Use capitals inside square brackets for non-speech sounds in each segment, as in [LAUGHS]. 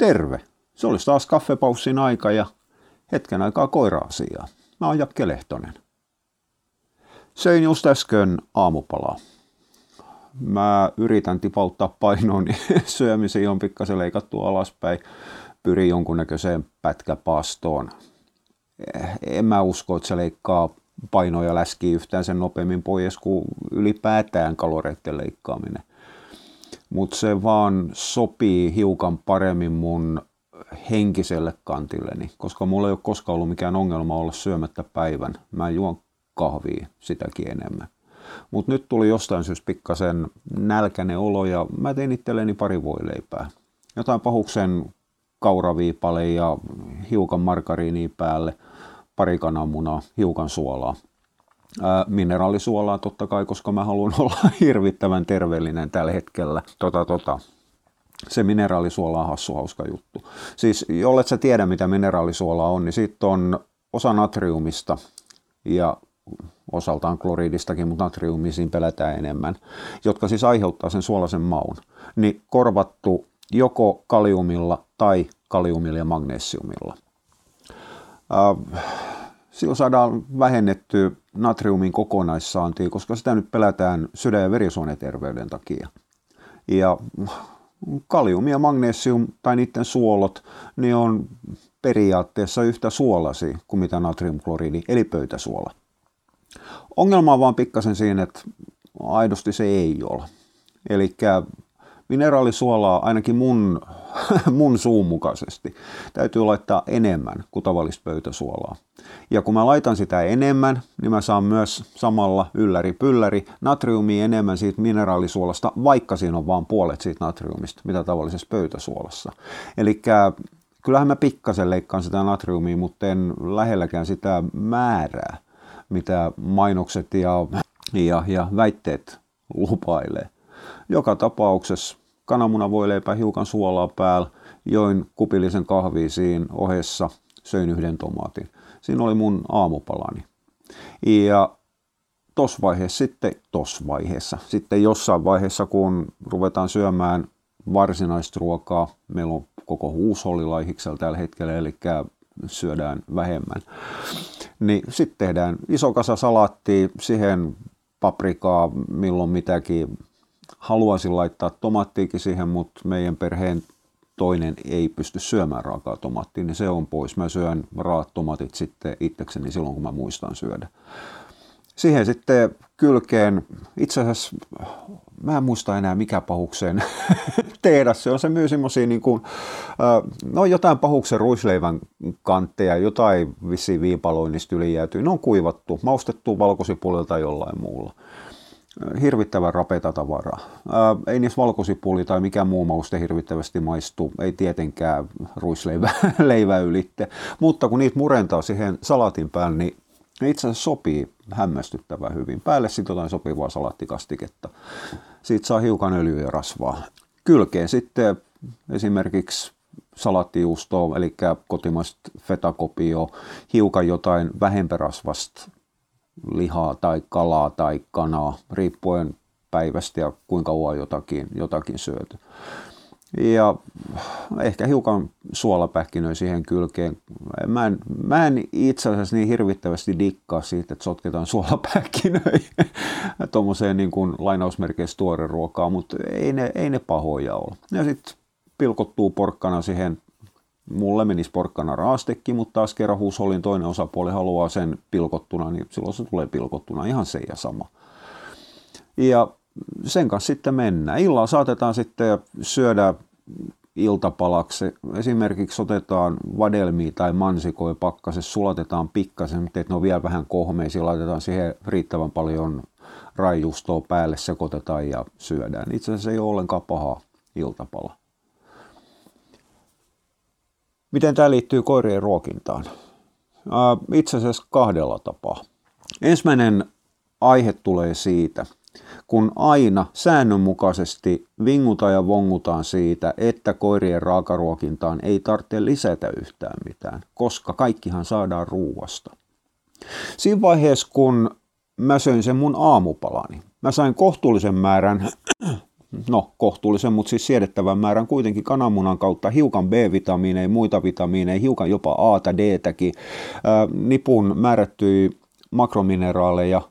Terve. Se olisi taas kaffepaussin aika ja hetken aikaa koira-asiaa. Mä oon Jakke Lehtonen. Söin just äsken aamupalaa. Mä yritän tipauttaa painoon, niin [LAUGHS] syömisiin on pikkasen leikattu alaspäin. Pyrin jonkunnäköiseen pätkäpaastoon. En mä usko, että se leikkaa painoja läski yhtään sen nopeammin pois kuin ylipäätään kaloreiden leikkaaminen. Mutta se vaan sopii hiukan paremmin mun henkiselle kantilleni, koska mulla ei ole koskaan ollut mikään ongelma olla syömättä päivän. Mä juon kahvia sitäkin enemmän. Mutta nyt tuli jostain syystä pikkasen nälkäinen olo ja mä tein itselleni pari voileipää. Jotain pahuksen kauraviipale ja hiukan margariinia päälle, pari kananmunaa, hiukan suolaa. Mineraalisuolaa totta kai, koska mä haluan [LAUGHS] olla hirvittävän terveellinen tällä hetkellä. Tota, tota. Se mineraalisuola on hassu hauska juttu. Siis jollet sä tiedä mitä mineraalisuola on, niin siitä on osa natriumista ja osaltaan kloriidistakin, mutta natriumisiin pelätään enemmän, jotka siis aiheuttaa sen suolaisen maun, niin korvattu joko kaliumilla tai kaliumilla ja magnesiumilla. Silloin saadaan vähennetty natriumin kokonaissaantia, koska sitä nyt pelätään sydän- ja verisuoneterveyden takia. Ja kalium ja magnesium tai niiden suolot, niin on periaatteessa yhtä suolasi kuin mitä natriumkloriidi, eli pöytäsuola. Ongelma on vaan pikkasen siinä, että aidosti se ei ole. Eli mineraalisuolaa ainakin mun, [LAUGHS] mun suun mukaisesti täytyy laittaa enemmän kuin tavallista pöytäsuolaa. Ja kun mä laitan sitä enemmän, niin mä saan myös samalla ylläri pylläri natriumia enemmän siitä mineraalisuolasta, vaikka siinä on vain puolet siitä natriumista, mitä tavallisessa pöytäsuolassa. Eli kyllähän mä pikkasen leikkaan sitä natriumia, mutta en lähelläkään sitä määrää, mitä mainokset ja, ja, ja väitteet lupailee. Joka tapauksessa kananmuna voi leipää hiukan suolaa päällä, join kupillisen kahvia siinä ohessa, söin yhden tomaatin. Siinä oli mun aamupalani. Ja tos vaiheessa sitten, tos vaiheessa, sitten jossain vaiheessa, kun ruvetaan syömään varsinaista ruokaa, meillä on koko huusholli laihiksella tällä hetkellä, eli syödään vähemmän. Niin sitten tehdään iso kasa salaattia, siihen paprikaa, milloin mitäkin. Haluaisin laittaa tomaattiikin siihen, mutta meidän perheen toinen ei pysty syömään raakaa tomaattia, niin se on pois. Mä syön raat tomatit sitten itsekseni silloin, kun mä muistan syödä. Siihen sitten kylkeen, itse asiassa mä en muista enää mikä pahukseen [LAUGHS] tehdä. Se on se myös semmoisia niin kuin, no jotain pahuksen ruisleivän kantteja, jotain vissiin viipaloinnista yli jäätyy. Ne on kuivattu, maustettu valkosipulilta jollain muulla. Hirvittävän rapeta tavaraa. Ei niissä valkosipuli tai mikä muu mauste hirvittävästi maistu, ei tietenkään ruisleivä [LAUGHS] leivä ylitte. Mutta kun niitä murentaa siihen salatin päälle, niin ne itse asiassa sopii hämmästyttävän hyvin. Päälle sitten jotain sopivaa salattikastiketta. Siitä saa hiukan öljyä ja rasvaa. Kylkeen sitten esimerkiksi salattijuustoa, eli kotimaista fetakopio, hiukan jotain vähempärasvasta lihaa tai kalaa tai kanaa, riippuen päivästä ja kuinka kauan jotakin, jotakin syöty. Ja ehkä hiukan suolapähkinöi siihen kylkeen. Mä en, mä en itse asiassa niin hirvittävästi dikkaa siitä, että sotketaan suolapähkinöi [LAUGHS] tuommoiseen niin kuin lainausmerkeissä tuore ruokaa, mutta ei ne, ei ne pahoja ole. Ja sitten pilkottuu porkkana siihen mulle menisi porkkana raastekki, mutta taas kerran huushollin toinen osapuoli haluaa sen pilkottuna, niin silloin se tulee pilkottuna ihan se ja sama. Ja sen kanssa sitten mennään. Illalla saatetaan sitten syödä iltapalaksi. Esimerkiksi otetaan vadelmia tai mansikoja pakkase, sulatetaan pikkasen, että ne on vielä vähän kohmeisia, laitetaan siihen riittävän paljon raijustoa päälle, sekoitetaan ja syödään. Itse asiassa ei ole ollenkaan paha iltapala. Miten tämä liittyy koirien ruokintaan? Itse asiassa kahdella tapaa. Ensimmäinen aihe tulee siitä – kun aina säännönmukaisesti vingutaan ja vongutaan siitä, että koirien raakaruokintaan ei tarvitse lisätä yhtään mitään, koska kaikkihan saadaan ruuasta. Siinä vaiheessa, kun mä söin sen mun aamupalani, mä sain kohtuullisen määrän no kohtuullisen, mutta siis siedettävän määrän kuitenkin kananmunan kautta, hiukan B-vitamiineja, muita vitamiineja, hiukan jopa A tai D-täkin. Nipun määrättyi makromineraaleja,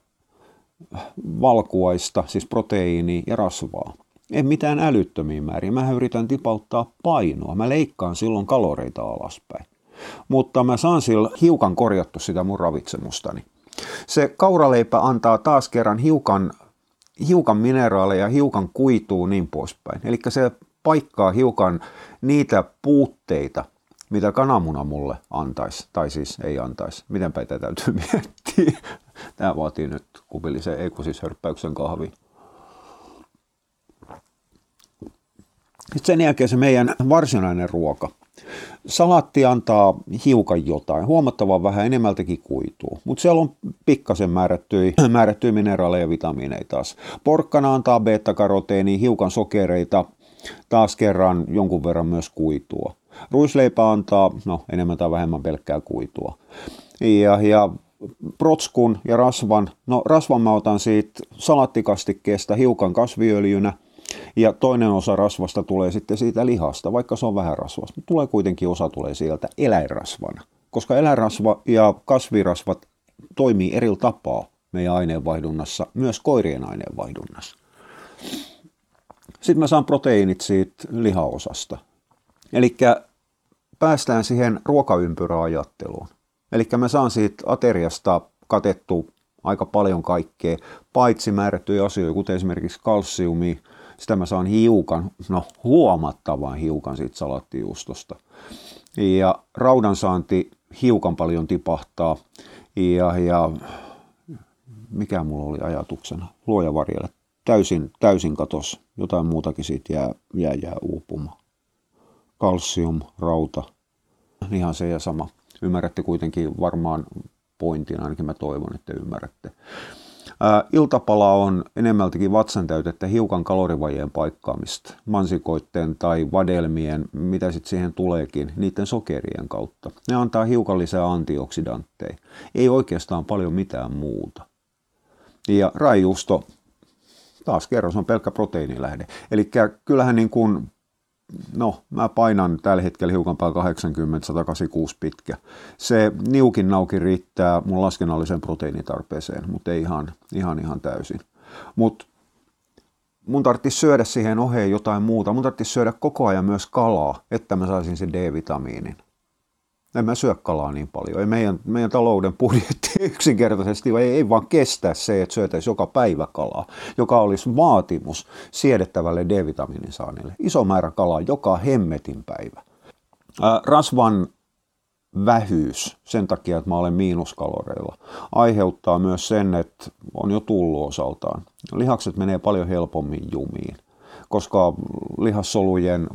valkuaista, siis proteiini ja rasvaa. En mitään älyttömiä määriä. Mä yritän tipauttaa painoa. Mä leikkaan silloin kaloreita alaspäin. Mutta mä saan sillä hiukan korjattu sitä mun ravitsemustani. Se kauraleipä antaa taas kerran hiukan, hiukan mineraaleja, hiukan kuituu niin poispäin. Eli se paikkaa hiukan niitä puutteita, mitä kananmuna mulle antaisi, tai siis ei antaisi. Mitenpä tätä täytyy [LAUGHS] miettiä. Tämä vaatii nyt kupillisen ekusishörppäyksen kahvi. Sitten sen jälkeen se meidän varsinainen ruoka. Salatti antaa hiukan jotain, huomattavan vähän enemmältäkin kuituu, mutta siellä on pikkasen määrättyjä, [CLEARS THROAT] määrättyjä mineraaleja ja vitamiineja taas. Porkkana antaa beta-karoteenia, hiukan sokereita, taas kerran jonkun verran myös kuitua. Ruisleipä antaa no, enemmän tai vähemmän pelkkää kuitua. Ja, ja protskun ja rasvan, no rasvan mä otan siitä salattikastikkeesta hiukan kasviöljynä – ja toinen osa rasvasta tulee sitten siitä lihasta, vaikka se on vähän rasvasta. Tulee kuitenkin osa tulee sieltä eläinrasvana, koska eläinrasva ja kasvirasvat toimii eri tapaa meidän aineenvaihdunnassa, myös koirien aineenvaihdunnassa. Sitten mä saan proteiinit siitä lihaosasta. Eli päästään siihen ruokaympyräajatteluun. Eli mä saan siitä ateriasta katettu aika paljon kaikkea, paitsi määrättyjä asioita, kuten esimerkiksi kalsiumi, sitä mä saan hiukan, no huomattavan hiukan siitä salattijuustosta. Ja raudan saanti hiukan paljon tipahtaa. Ja, ja mikä mulla oli ajatuksena? Luoja varjelle. Täysin, täysin katos. Jotain muutakin siitä jää, jää, jää uupumaan. Kalsium, rauta, ihan se ja sama. Ymmärrätte kuitenkin varmaan pointin, ainakin mä toivon, että ymmärrätte. Iltapala on enemmältikin vatsantäytettä hiukan kalorivajeen paikkaamista mansikoitteen tai vadelmien, mitä sitten siihen tuleekin, niiden sokerien kautta. Ne antaa hiukan lisää antioksidantteja. Ei oikeastaan paljon mitään muuta. Ja raijuusto, taas kerran, se on pelkkä proteiinilähde. Eli kyllähän niin kuin no mä painan tällä hetkellä hiukan päällä 80, 186 pitkä. Se niukin naukin riittää mun laskennalliseen proteiinitarpeeseen, mutta ei ihan, ihan, ihan täysin. Mutta mun tarvitsisi syödä siihen oheen jotain muuta. Mun tarvitsisi syödä koko ajan myös kalaa, että mä saisin sen D-vitamiinin en mä syö kalaa niin paljon. Ei meidän, meidän talouden budjetti [LAUGHS] yksinkertaisesti ei, ei vaan kestä se, että syötäisiin joka päivä kalaa, joka olisi vaatimus siedettävälle D-vitamiinin saannille. Iso määrä kalaa joka hemmetin päivä. Ää, rasvan vähyys sen takia, että mä olen miinuskaloreilla, aiheuttaa myös sen, että on jo tullut osaltaan. Lihakset menee paljon helpommin jumiin, koska lihassolujen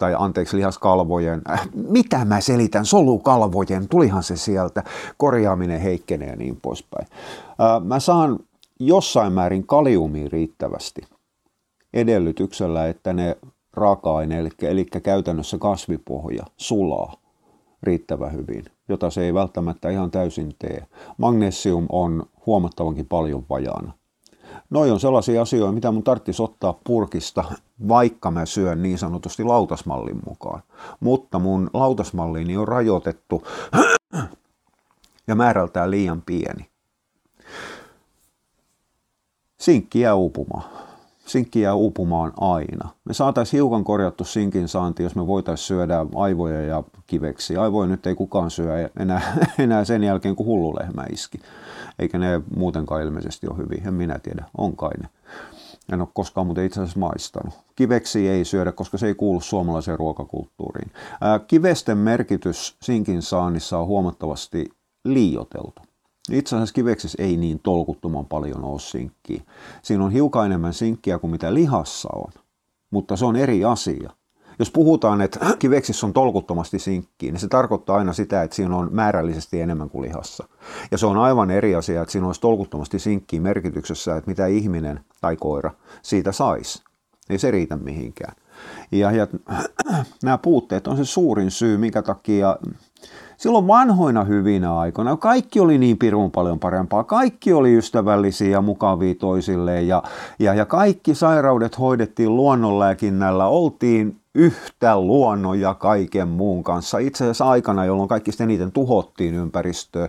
tai anteeksi lihaskalvojen, äh, mitä mä selitän, solukalvojen, tulihan se sieltä, korjaaminen heikkenee ja niin poispäin. Äh, mä saan jossain määrin kaliumia riittävästi edellytyksellä, että ne raaka-aine, eli, eli käytännössä kasvipohja, sulaa riittävän hyvin, jota se ei välttämättä ihan täysin tee. Magnesium on huomattavankin paljon vajaana. Noi on sellaisia asioita, mitä mun tarvitsisi ottaa purkista, vaikka mä syön niin sanotusti lautasmallin mukaan. Mutta mun lautasmalliini on rajoitettu [CLEARS THROAT] ja määrältään liian pieni. Sinkki jää uupumaan. Sinkki jää uupumaan aina. Me saataisiin hiukan korjattu sinkin saanti, jos me voitaisiin syödä aivoja ja kiveksi. Aivoja nyt ei kukaan syö enää, [LAUGHS] enää sen jälkeen, kun hullulehmä iski eikä ne muutenkaan ilmeisesti ole hyviä. En minä tiedä, on kai ne. En ole koskaan muuten itse asiassa maistanut. Kiveksi ei syödä, koska se ei kuulu suomalaiseen ruokakulttuuriin. Kivesten merkitys sinkin saannissa on huomattavasti liioteltu. Itse asiassa kiveksissä ei niin tolkuttoman paljon ole sinkkiä. Siinä on hiukan enemmän sinkkiä kuin mitä lihassa on, mutta se on eri asia. Jos puhutaan, että [CLEARS THROAT] kiveksissä on tolkuttomasti sinkkiä, niin se tarkoittaa aina sitä, että siinä on määrällisesti enemmän kuin lihassa. Ja se on aivan eri asia, että siinä olisi tolkuttomasti sinkkiä merkityksessä, että mitä ihminen tai koira siitä saisi. Ei se riitä mihinkään. Ja, ja [CLEARS THROAT] nämä puutteet on se suurin syy, minkä takia Silloin vanhoina hyvinä aikoina kaikki oli niin pirun paljon parempaa. Kaikki oli ystävällisiä ja mukavia toisilleen ja, ja, ja kaikki sairaudet hoidettiin luonnonlääkinnällä. Oltiin yhtä luonnon ja kaiken muun kanssa. Itse asiassa aikana, jolloin kaikista eniten tuhottiin ympäristöä,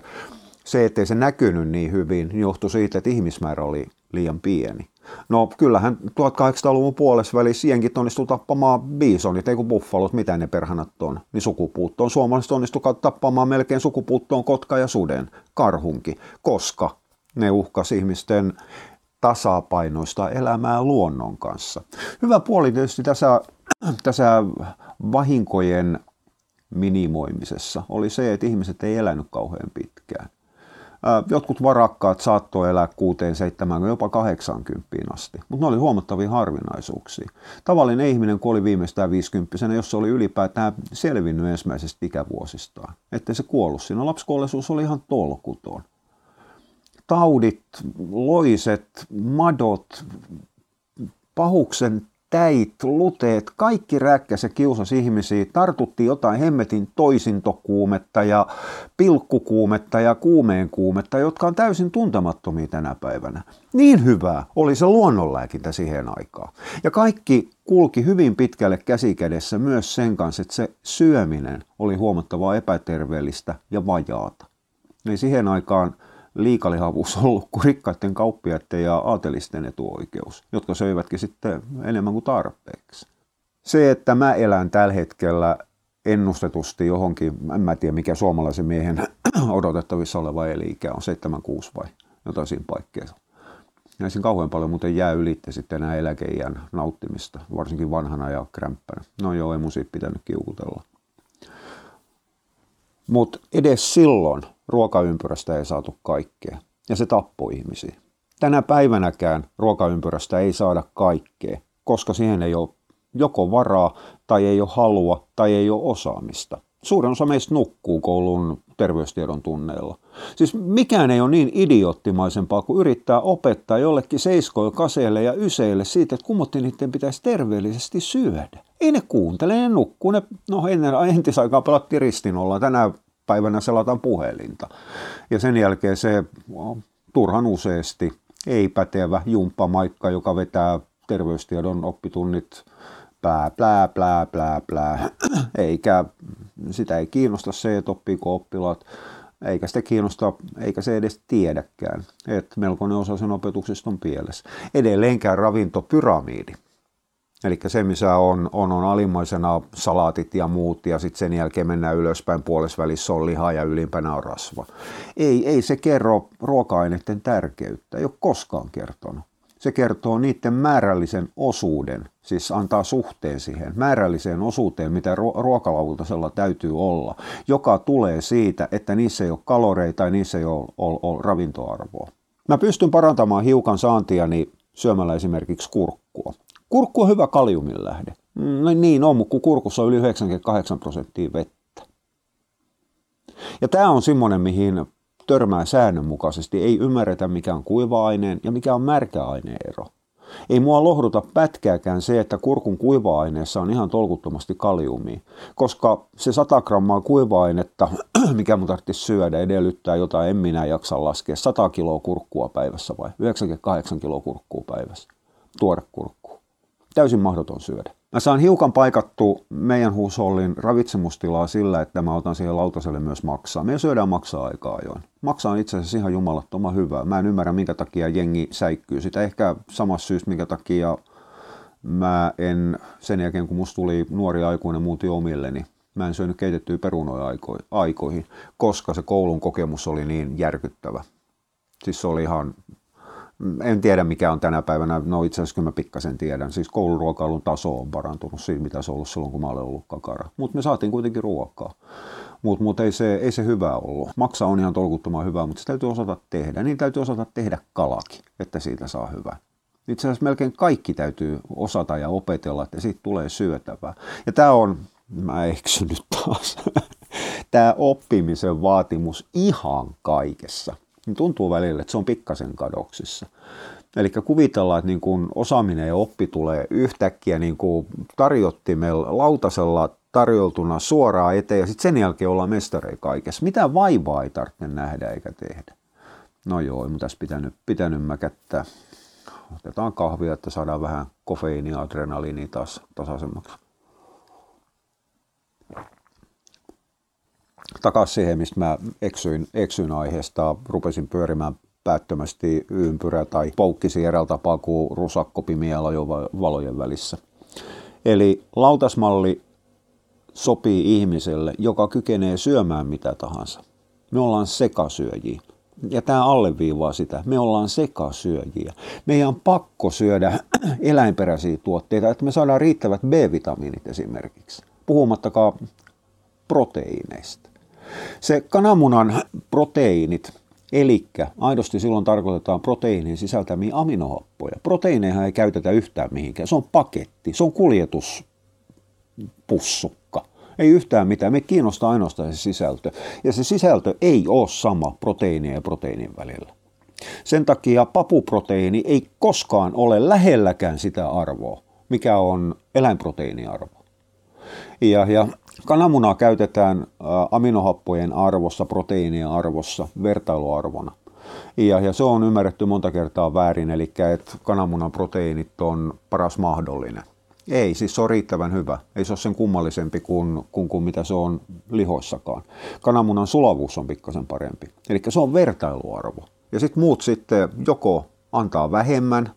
se, ettei se näkynyt niin hyvin, johtui siitä, että ihmismäärä oli liian pieni. No kyllähän 1800-luvun puolessa välissä jenkit onnistui tappamaan biisonit, ei kun buffalot, mitä ne perhanat on, niin sukupuuttoon. Suomalaiset onnistui tappamaan melkein sukupuuttoon kotka ja suden, karhunki, koska ne uhkas ihmisten tasapainoista elämää luonnon kanssa. Hyvä puoli tietysti tässä, tässä vahinkojen minimoimisessa oli se, että ihmiset ei elänyt kauhean pitkään. Jotkut varakkaat saattoi elää 6, 7, jopa 80 asti, mutta ne oli huomattavia harvinaisuuksia. Tavallinen ihminen kuoli viimeistään 50 jos se oli ylipäätään selvinnyt ensimmäisestä ikävuosistaan. Ettei se kuollut siinä. Lapsikuolleisuus oli ihan tolkuton. Taudit, loiset, madot, pahuksen täit, luteet, kaikki räkkäs ja ihmisiä, tartutti jotain hemmetin toisintokuumetta ja pilkkukuumetta ja kuumeen kuumetta, jotka on täysin tuntemattomia tänä päivänä. Niin hyvää oli se luonnonlääkintä siihen aikaan. Ja kaikki kulki hyvin pitkälle käsikädessä myös sen kanssa, että se syöminen oli huomattavaa epäterveellistä ja vajaata. Niin siihen aikaan liikalihavuus ollut kuin rikkaiden kauppiaiden ja aatelisten etuoikeus, jotka söivätkin sitten enemmän kuin tarpeeksi. Se, että mä elän tällä hetkellä ennustetusti johonkin, en mä tiedä mikä suomalaisen miehen [CLEARS THROAT] odotettavissa oleva eli-ikä on, 76 vai jotain siinä paikkeessa. Siinä kauhean paljon muuten jää ylitte sitten enää eläkeijän nauttimista, varsinkin vanhana ja krämppänä. No joo, ei mun siitä pitänyt kiukutella. Mutta edes silloin ruokaympyrästä ei saatu kaikkea, ja se tappoi ihmisiä. Tänä päivänäkään ruokaympyrästä ei saada kaikkea, koska siihen ei ole joko varaa, tai ei ole halua, tai ei ole osaamista. Suurin osa meistä nukkuu koulun terveystiedon tunneilla. Siis mikään ei ole niin idioottimaisempaa kuin yrittää opettaa jollekin seiskoille, kaseille ja yseille siitä, että kummotti niiden pitäisi terveellisesti syödä. Ei ne kuuntele, ne nukkuu. Ne, no ennen, entisaikaan pelattiin ristinolla, tänä päivänä selataan puhelinta. Ja sen jälkeen se turhan useasti ei pätevä jumppamaikka, joka vetää terveystiedon oppitunnit plää, plää, plää, plää, plää. Eikä sitä ei kiinnosta se, että oppiiko oppilaat, eikä sitä kiinnosta, eikä se edes tiedäkään, että melkoinen osa sen opetuksesta on pielessä. Edelleenkään ravintopyramiidi Eli se, missä on, on, on alimmaisena salaatit ja muut, ja sitten sen jälkeen mennään ylöspäin, puolesvälissä on liha ja ylimpänä on rasva. Ei, ei se kerro ruoka-aineiden tärkeyttä, ei ole koskaan kertonut. Se kertoo niiden määrällisen osuuden, siis antaa suhteen siihen määrälliseen osuuteen, mitä ruokalautasella täytyy olla, joka tulee siitä, että niissä ei ole kaloreita tai niissä ei ole, ole, ole ravintoarvoa. Mä pystyn parantamaan hiukan saantiani syömällä esimerkiksi kurkkua. Kurkku on hyvä kaliumin lähde. No niin on, mutta kun kurkussa on yli 98 prosenttia vettä. Ja tämä on semmoinen, mihin törmää säännönmukaisesti. Ei ymmärretä, mikä on kuiva-aineen ja mikä on märkäaineen ero. Ei mua lohduta pätkääkään se, että kurkun kuiva-aineessa on ihan tolkuttomasti kaliumia, koska se 100 grammaa kuiva-ainetta, [CLEARS THROAT] mikä mun tarvitsisi syödä, edellyttää jotain, en minä jaksa laskea, 100 kiloa kurkkua päivässä vai 98 kiloa kurkkua päivässä, tuore kurkku täysin mahdoton syödä. Mä saan hiukan paikattu meidän huusollin ravitsemustilaa sillä, että mä otan siihen lautaselle myös maksaa. Me syödään maksaa aikaa ajoin. Maksaa on itse asiassa ihan jumalattoman hyvää. Mä en ymmärrä, minkä takia jengi säikkyy sitä. Ehkä samassa syystä, minkä takia mä en sen jälkeen, kun musta tuli nuori aikuinen muuti omilleni, mä en syönyt keitettyä perunoja aikoihin, koska se koulun kokemus oli niin järkyttävä. Siis se oli ihan en tiedä mikä on tänä päivänä, no itse asiassa kyllä mä pikkasen tiedän, siis kouluruokailun taso on parantunut siitä, mitä se on ollut silloin, kun mä olen ollut kakara. Mutta me saatiin kuitenkin ruokaa. Mutta mut ei, se, ei se hyvä ollut. Maksa on ihan tolkuttoman hyvä, mutta se täytyy osata tehdä. Niin täytyy osata tehdä kalakin, että siitä saa hyvää. Itse asiassa melkein kaikki täytyy osata ja opetella, että siitä tulee syötävää. Ja tämä on, mä eksyn nyt taas, [LAUGHS] tämä oppimisen vaatimus ihan kaikessa niin tuntuu välillä, että se on pikkasen kadoksissa. Eli kuvitellaan, että niin kuin osaaminen ja oppi tulee yhtäkkiä niin kuin tarjottimella lautasella tarjoltuna suoraan eteen ja sitten sen jälkeen ollaan mestarei kaikessa. Mitä vaivaa ei tarvitse nähdä eikä tehdä. No joo, ei tässä pitänyt, pitänyt mäkättää. Otetaan kahvia, että saadaan vähän kofeiinia adrenaliinia taas tasaisemmaksi. Takaisin siihen, mistä mä eksyin, eksyin aiheesta, rupesin pyörimään päättömästi ympyrä tai poukkisin eräällä tapaa kuin rusakko pimiällä valojen välissä. Eli lautasmalli sopii ihmiselle, joka kykenee syömään mitä tahansa. Me ollaan sekasyöjiä. Ja tämä alleviivaa sitä. Me ollaan sekasyöjiä. Meidän on pakko syödä [CLEARS THROAT] eläinperäisiä tuotteita, että me saadaan riittävät B-vitamiinit esimerkiksi. Puhumattakaan proteiineista. Se kananmunan proteiinit, eli aidosti silloin tarkoitetaan proteiinin sisältämiä aminohappoja. Proteiineja ei käytetä yhtään mihinkään. Se on paketti, se on kuljetuspussukka. Ei yhtään mitään. Me kiinnostaa ainoastaan se sisältö. Ja se sisältö ei ole sama proteiinien ja proteiinin välillä. Sen takia papuproteiini ei koskaan ole lähelläkään sitä arvoa, mikä on eläinproteiiniarvo. Ja, ja kananmunaa käytetään aminohappojen arvossa, proteiinien arvossa, vertailuarvona. Ja, ja se on ymmärretty monta kertaa väärin, eli että kananmunan proteiinit on paras mahdollinen. Ei, siis se on riittävän hyvä. Ei se ole sen kummallisempi kuin, kuin, kuin mitä se on lihoissakaan. Kananmunan sulavuus on pikkasen parempi. Eli se on vertailuarvo. Ja sitten muut sitten joko antaa vähemmän,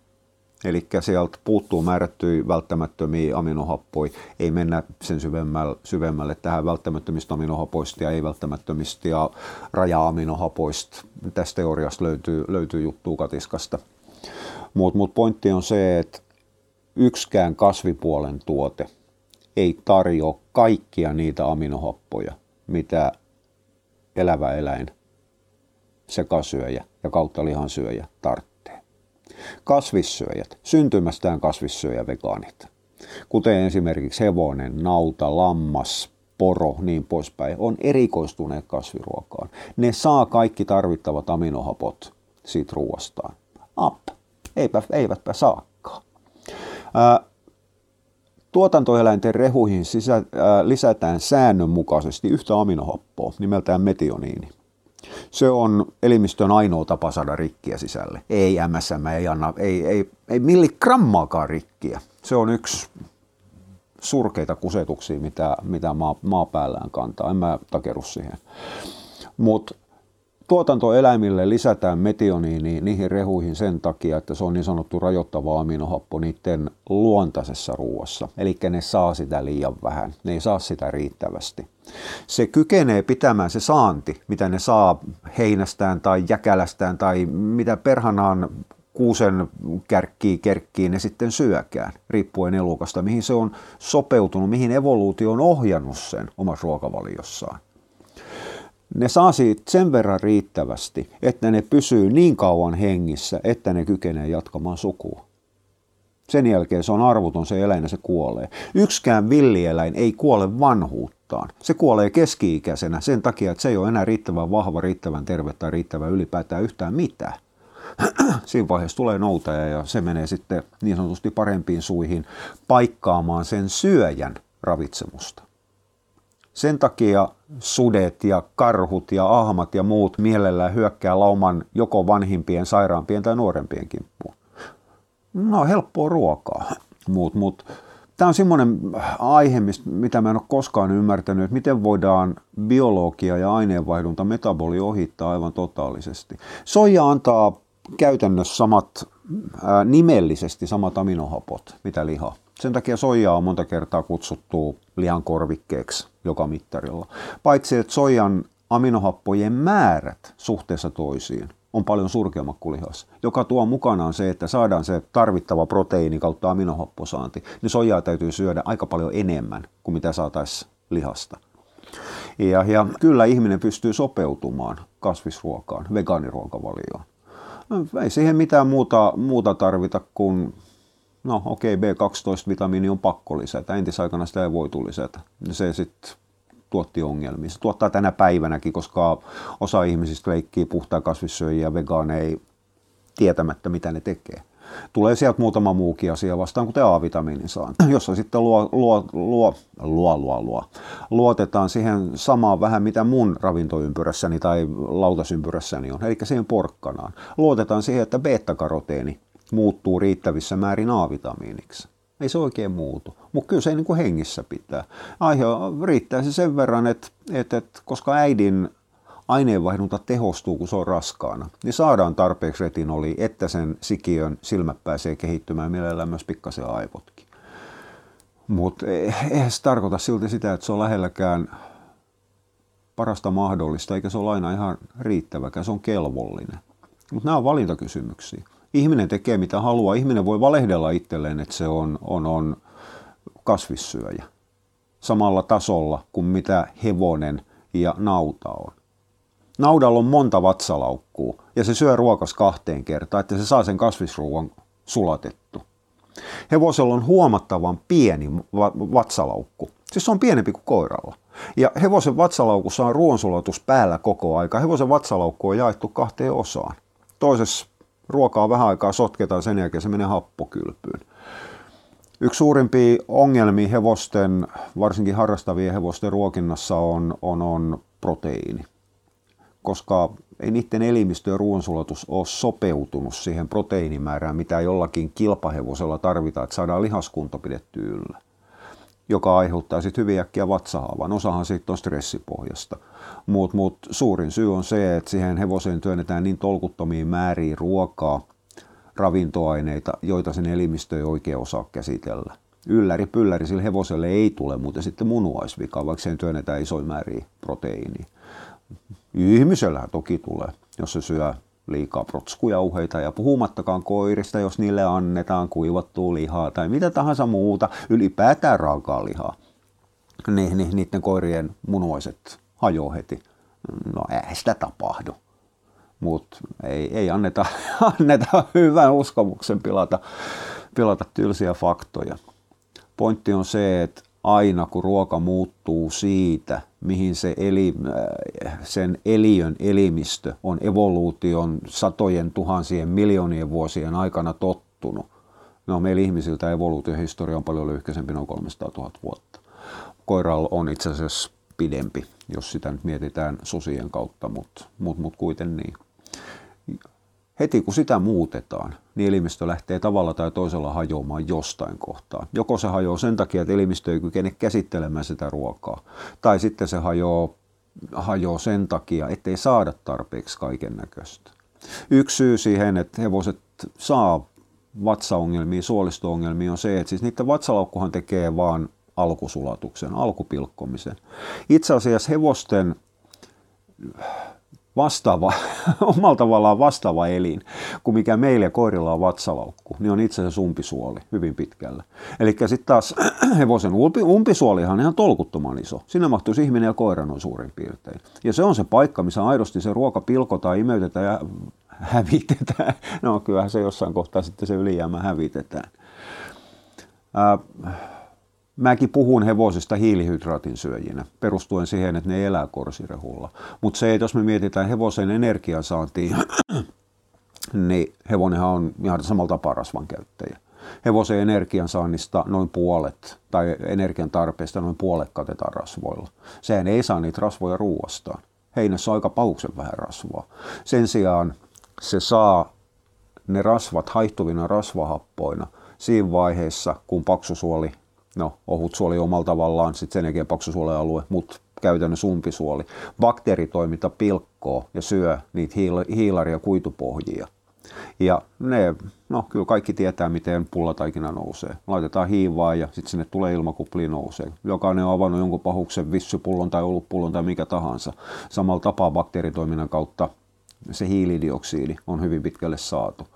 eli sieltä puuttuu määrättyjä välttämättömiä aminohappoja, ei mennä sen syvemmälle, syvemmälle tähän välttämättömistä aminohapoista ja ei välttämättömistä ja raja-aminohapoista. Tästä teoriasta löytyy, löytyy juttua katiskasta. Mutta mut pointti on se, että yksikään kasvipuolen tuote ei tarjoa kaikkia niitä aminohappoja, mitä elävä eläin, sekasyöjä ja kautta lihansyöjä tarvitsee. Kasvissyöjät, syntymästään kasvissyöjä vegaanit, kuten esimerkiksi hevonen, nauta, lammas, poro, niin poispäin, on erikoistuneet kasviruokaan. Ne saa kaikki tarvittavat aminohapot siitä ruoastaan. Up. Eipä, eivätpä saa. Tuotantoeläinten rehuihin sisä, lisätään säännönmukaisesti yhtä aminohappoa nimeltään metioniini. Se on elimistön ainoa tapa saada rikkiä sisälle. Ei MSM, ei anna, ei, ei, ei milligrammaakaan rikkiä. Se on yksi surkeita kusetuksia, mitä, mitä maa, maa päällään kantaa. En mä takeru siihen. Mutta tuotantoeläimille lisätään metioniini niihin rehuihin sen takia, että se on niin sanottu rajoittava aminohappo niiden luontaisessa ruoassa. Eli ne saa sitä liian vähän, ne ei saa sitä riittävästi. Se kykenee pitämään se saanti, mitä ne saa heinästään tai jäkälästään tai mitä perhanaan kuusen kärkkiä kerkkiin ne sitten syökään, riippuen elukasta, mihin se on sopeutunut, mihin evoluutio on ohjannut sen omassa ruokavaliossaan ne saa siitä sen verran riittävästi, että ne pysyy niin kauan hengissä, että ne kykenee jatkamaan sukua. Sen jälkeen se on arvoton se eläin ja se kuolee. Yksikään villieläin ei kuole vanhuuttaan. Se kuolee keski-ikäisenä sen takia, että se ei ole enää riittävän vahva, riittävän terve tai riittävän ylipäätään yhtään mitään. [CLEARS THROAT] Siinä vaiheessa tulee noutaja ja se menee sitten niin sanotusti parempiin suihin paikkaamaan sen syöjän ravitsemusta. Sen takia sudet ja karhut ja ahmat ja muut mielellään hyökkää lauman joko vanhimpien, sairaampien tai nuorempien kimppuun. No helppoa ruokaa. Muut, muut. Tämä on semmoinen aihe, mitä mä en ole koskaan ymmärtänyt, että miten voidaan biologia ja aineenvaihdunta metaboli ohittaa aivan totaalisesti. Soija antaa käytännössä samat, ää, nimellisesti samat aminohapot, mitä liha. Sen takia soijaa on monta kertaa kutsuttu lihan korvikkeeksi joka mittarilla. Paitsi että soijan aminohappojen määrät suhteessa toisiin on paljon surkeammat kuin lihassa, joka tuo mukanaan se, että saadaan se tarvittava proteiini kautta aminohapposaanti, niin soijaa täytyy syödä aika paljon enemmän kuin mitä saataisiin lihasta. Ja, ja kyllä ihminen pystyy sopeutumaan kasvisruokaan, vegaaniruokavalioon. No, ei siihen mitään muuta, muuta tarvita kuin no okei, okay, B12-vitamiini on pakko lisätä. Entisaikana sitä ei voitu lisätä. Se sitten tuotti ongelmia. Se tuottaa tänä päivänäkin, koska osa ihmisistä leikkii puhtaa kasvissyöjiä ja vegaaneja tietämättä, mitä ne tekee. Tulee sieltä muutama muukin asia vastaan, kuten A-vitamiinin saanti, [CLEARS THROAT] jossa sitten luo, luo, luo, luo, luo, luo, luotetaan siihen samaan vähän, mitä mun ravintoympyrässäni tai lautasympyrässäni on, eli siihen porkkanaan. Luotetaan siihen, että beta-karoteeni muuttuu riittävissä määrin A-vitamiiniksi. Ei se oikein muutu, mutta kyllä se niin kuin hengissä pitää. Aihe riittää se sen verran, että, että, että koska äidin aineenvaihdunta tehostuu, kun se on raskaana, niin saadaan tarpeeksi retinoli, että sen sikiön silmät pääsee kehittymään, mielellään myös pikkasen aivotkin. Mutta e, eihän se tarkoita silti sitä, että se on lähelläkään parasta mahdollista, eikä se ole aina ihan riittäväkään, se on kelvollinen. Mutta nämä on valintakysymyksiä. Ihminen tekee mitä haluaa, ihminen voi valehdella itselleen, että se on, on, on kasvissyöjä samalla tasolla kuin mitä hevonen ja nauta on. Naudalla on monta vatsalaukkuu ja se syö ruokas kahteen kertaan, että se saa sen kasvisruuan sulatettu. Hevosella on huomattavan pieni vatsalaukku. Siis se on pienempi kuin koiralla. Ja hevosen vatsalaukussa on ruoansulatus päällä koko aika. Hevosen vatsalaukku on jaettu kahteen osaan. Toisessa ruokaa vähän aikaa sotketaan, sen jälkeen se menee happokylpyyn. Yksi suurimpia ongelmia hevosten, varsinkin harrastavien hevosten ruokinnassa on, on, on proteiini koska ei niiden elimistö ja ruoansulatus ole sopeutunut siihen proteiinimäärään, mitä jollakin kilpahevosella tarvitaan, että saadaan lihaskunto pidetty yllä, joka aiheuttaa sitten hyvin äkkiä vatsahaavan. Osahan siitä on stressipohjasta. Mutta mut suurin syy on se, että siihen hevoseen työnnetään niin tolkuttomiin määriin ruokaa, ravintoaineita, joita sen elimistö ei oikein osaa käsitellä. Ylläri pylläri sille hevoselle ei tule muuten sitten munuaisvika, vaikka sen työnnetään isoin määriä proteiiniä. Ihmisellähän toki tulee, jos se syö liikaa protskujauheita ja puhumattakaan koirista, jos niille annetaan kuivattua lihaa tai mitä tahansa muuta, ylipäätään raakaa lihaa. Niin, niin niiden koirien munuaiset hajoaa heti. No ei sitä tapahdu. Mutta ei, ei anneta, [LAUGHS] anneta hyvän uskomuksen pilata, pilata tylsiä faktoja. Pointti on se, että aina kun ruoka muuttuu siitä, mihin se eli, sen eliön elimistö on evoluution satojen tuhansien miljoonien vuosien aikana tottunut. No meillä ihmisiltä evoluutiohistoria on paljon lyhkäisempi, noin 300 000 vuotta. Koiralla on itse asiassa pidempi, jos sitä nyt mietitään susien kautta, mutta mut, mut kuitenkin niin heti kun sitä muutetaan, niin elimistö lähtee tavalla tai toisella hajoamaan jostain kohtaa. Joko se hajoaa sen takia, että elimistö ei kykene käsittelemään sitä ruokaa, tai sitten se hajoaa, hajoaa sen takia, ettei saada tarpeeksi kaiken näköistä. Yksi syy siihen, että hevoset saa vatsaongelmia, suolisto-ongelmia on se, että siis niiden vatsalaukkuhan tekee vaan alkusulatuksen, alkupilkkomisen. Itse asiassa hevosten vastaava, [LAUGHS] omalla tavallaan vastaava elin kuin mikä meillä koirilla on vatsalaukku, niin on itse asiassa umpisuoli hyvin pitkällä. Eli sitten taas [CLEARS THROAT] hevosen umpisuolihan on ihan tolkuttoman iso. Sinne mahtuisi ihminen ja koira noin suurin piirtein. Ja se on se paikka, missä aidosti se ruoka pilkotaan, imeytetään ja [LAUGHS] hävitetään. No kyllähän se jossain kohtaa sitten se ylijäämä hävitetään. Äh, Mäkin puhun hevosista hiilihydraatin syöjinä, perustuen siihen, että ne elää korsirehulla. Mutta se, että jos me mietitään hevosen energiansaantia, [CLEARS THROAT] niin hevonenhan on ihan samalla tapaa rasvan käyttäjä. Hevosen energiansaannista noin puolet, tai energian tarpeesta noin puolet katetaan rasvoilla. Sehän ei saa niitä rasvoja ruuastaan. Heinässä on aika pauksen vähän rasvaa. Sen sijaan se saa ne rasvat haihtuvina rasvahappoina siinä vaiheessa, kun paksusuoli no ohut suoli omalla tavallaan, sitten sen jälkeen paksusuolen mutta käytännössä umpisuoli. Bakteeritoiminta pilkkoo ja syö niitä hiil- hiilaria kuitupohjia. Ja ne, no kyllä kaikki tietää, miten pullataikina nousee. Laitetaan hiivaa ja sitten sinne tulee ilmakupli nousee. Jokainen on avannut jonkun pahuksen vissypullon tai olutpullon tai mikä tahansa. Samalla tapaa bakteeritoiminnan kautta se hiilidioksidi on hyvin pitkälle saatu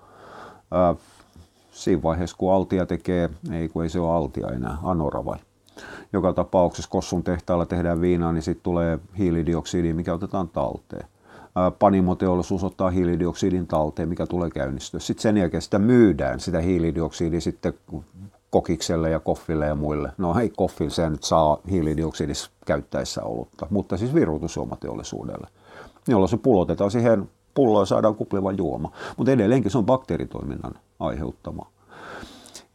siinä vaiheessa, kun Altia tekee, ei kun ei se ole Altia enää, Anora vai. Joka tapauksessa Kossun tehtaalla tehdään viinaa, niin sitten tulee hiilidioksidi, mikä otetaan talteen. Panimoteollisuus ottaa hiilidioksidin talteen, mikä tulee käynnistyä. Sitten sen jälkeen sitä myydään, sitä hiilidioksidia sitten kokikselle ja koffille ja muille. No hei, koffille se nyt saa hiilidioksidissa käyttäessä olutta, mutta siis virutusjuomateollisuudelle, jolloin se pulotetaan siihen pulloa saadaan kupliva juoma. Mutta edelleenkin se on bakteeritoiminnan aiheuttama.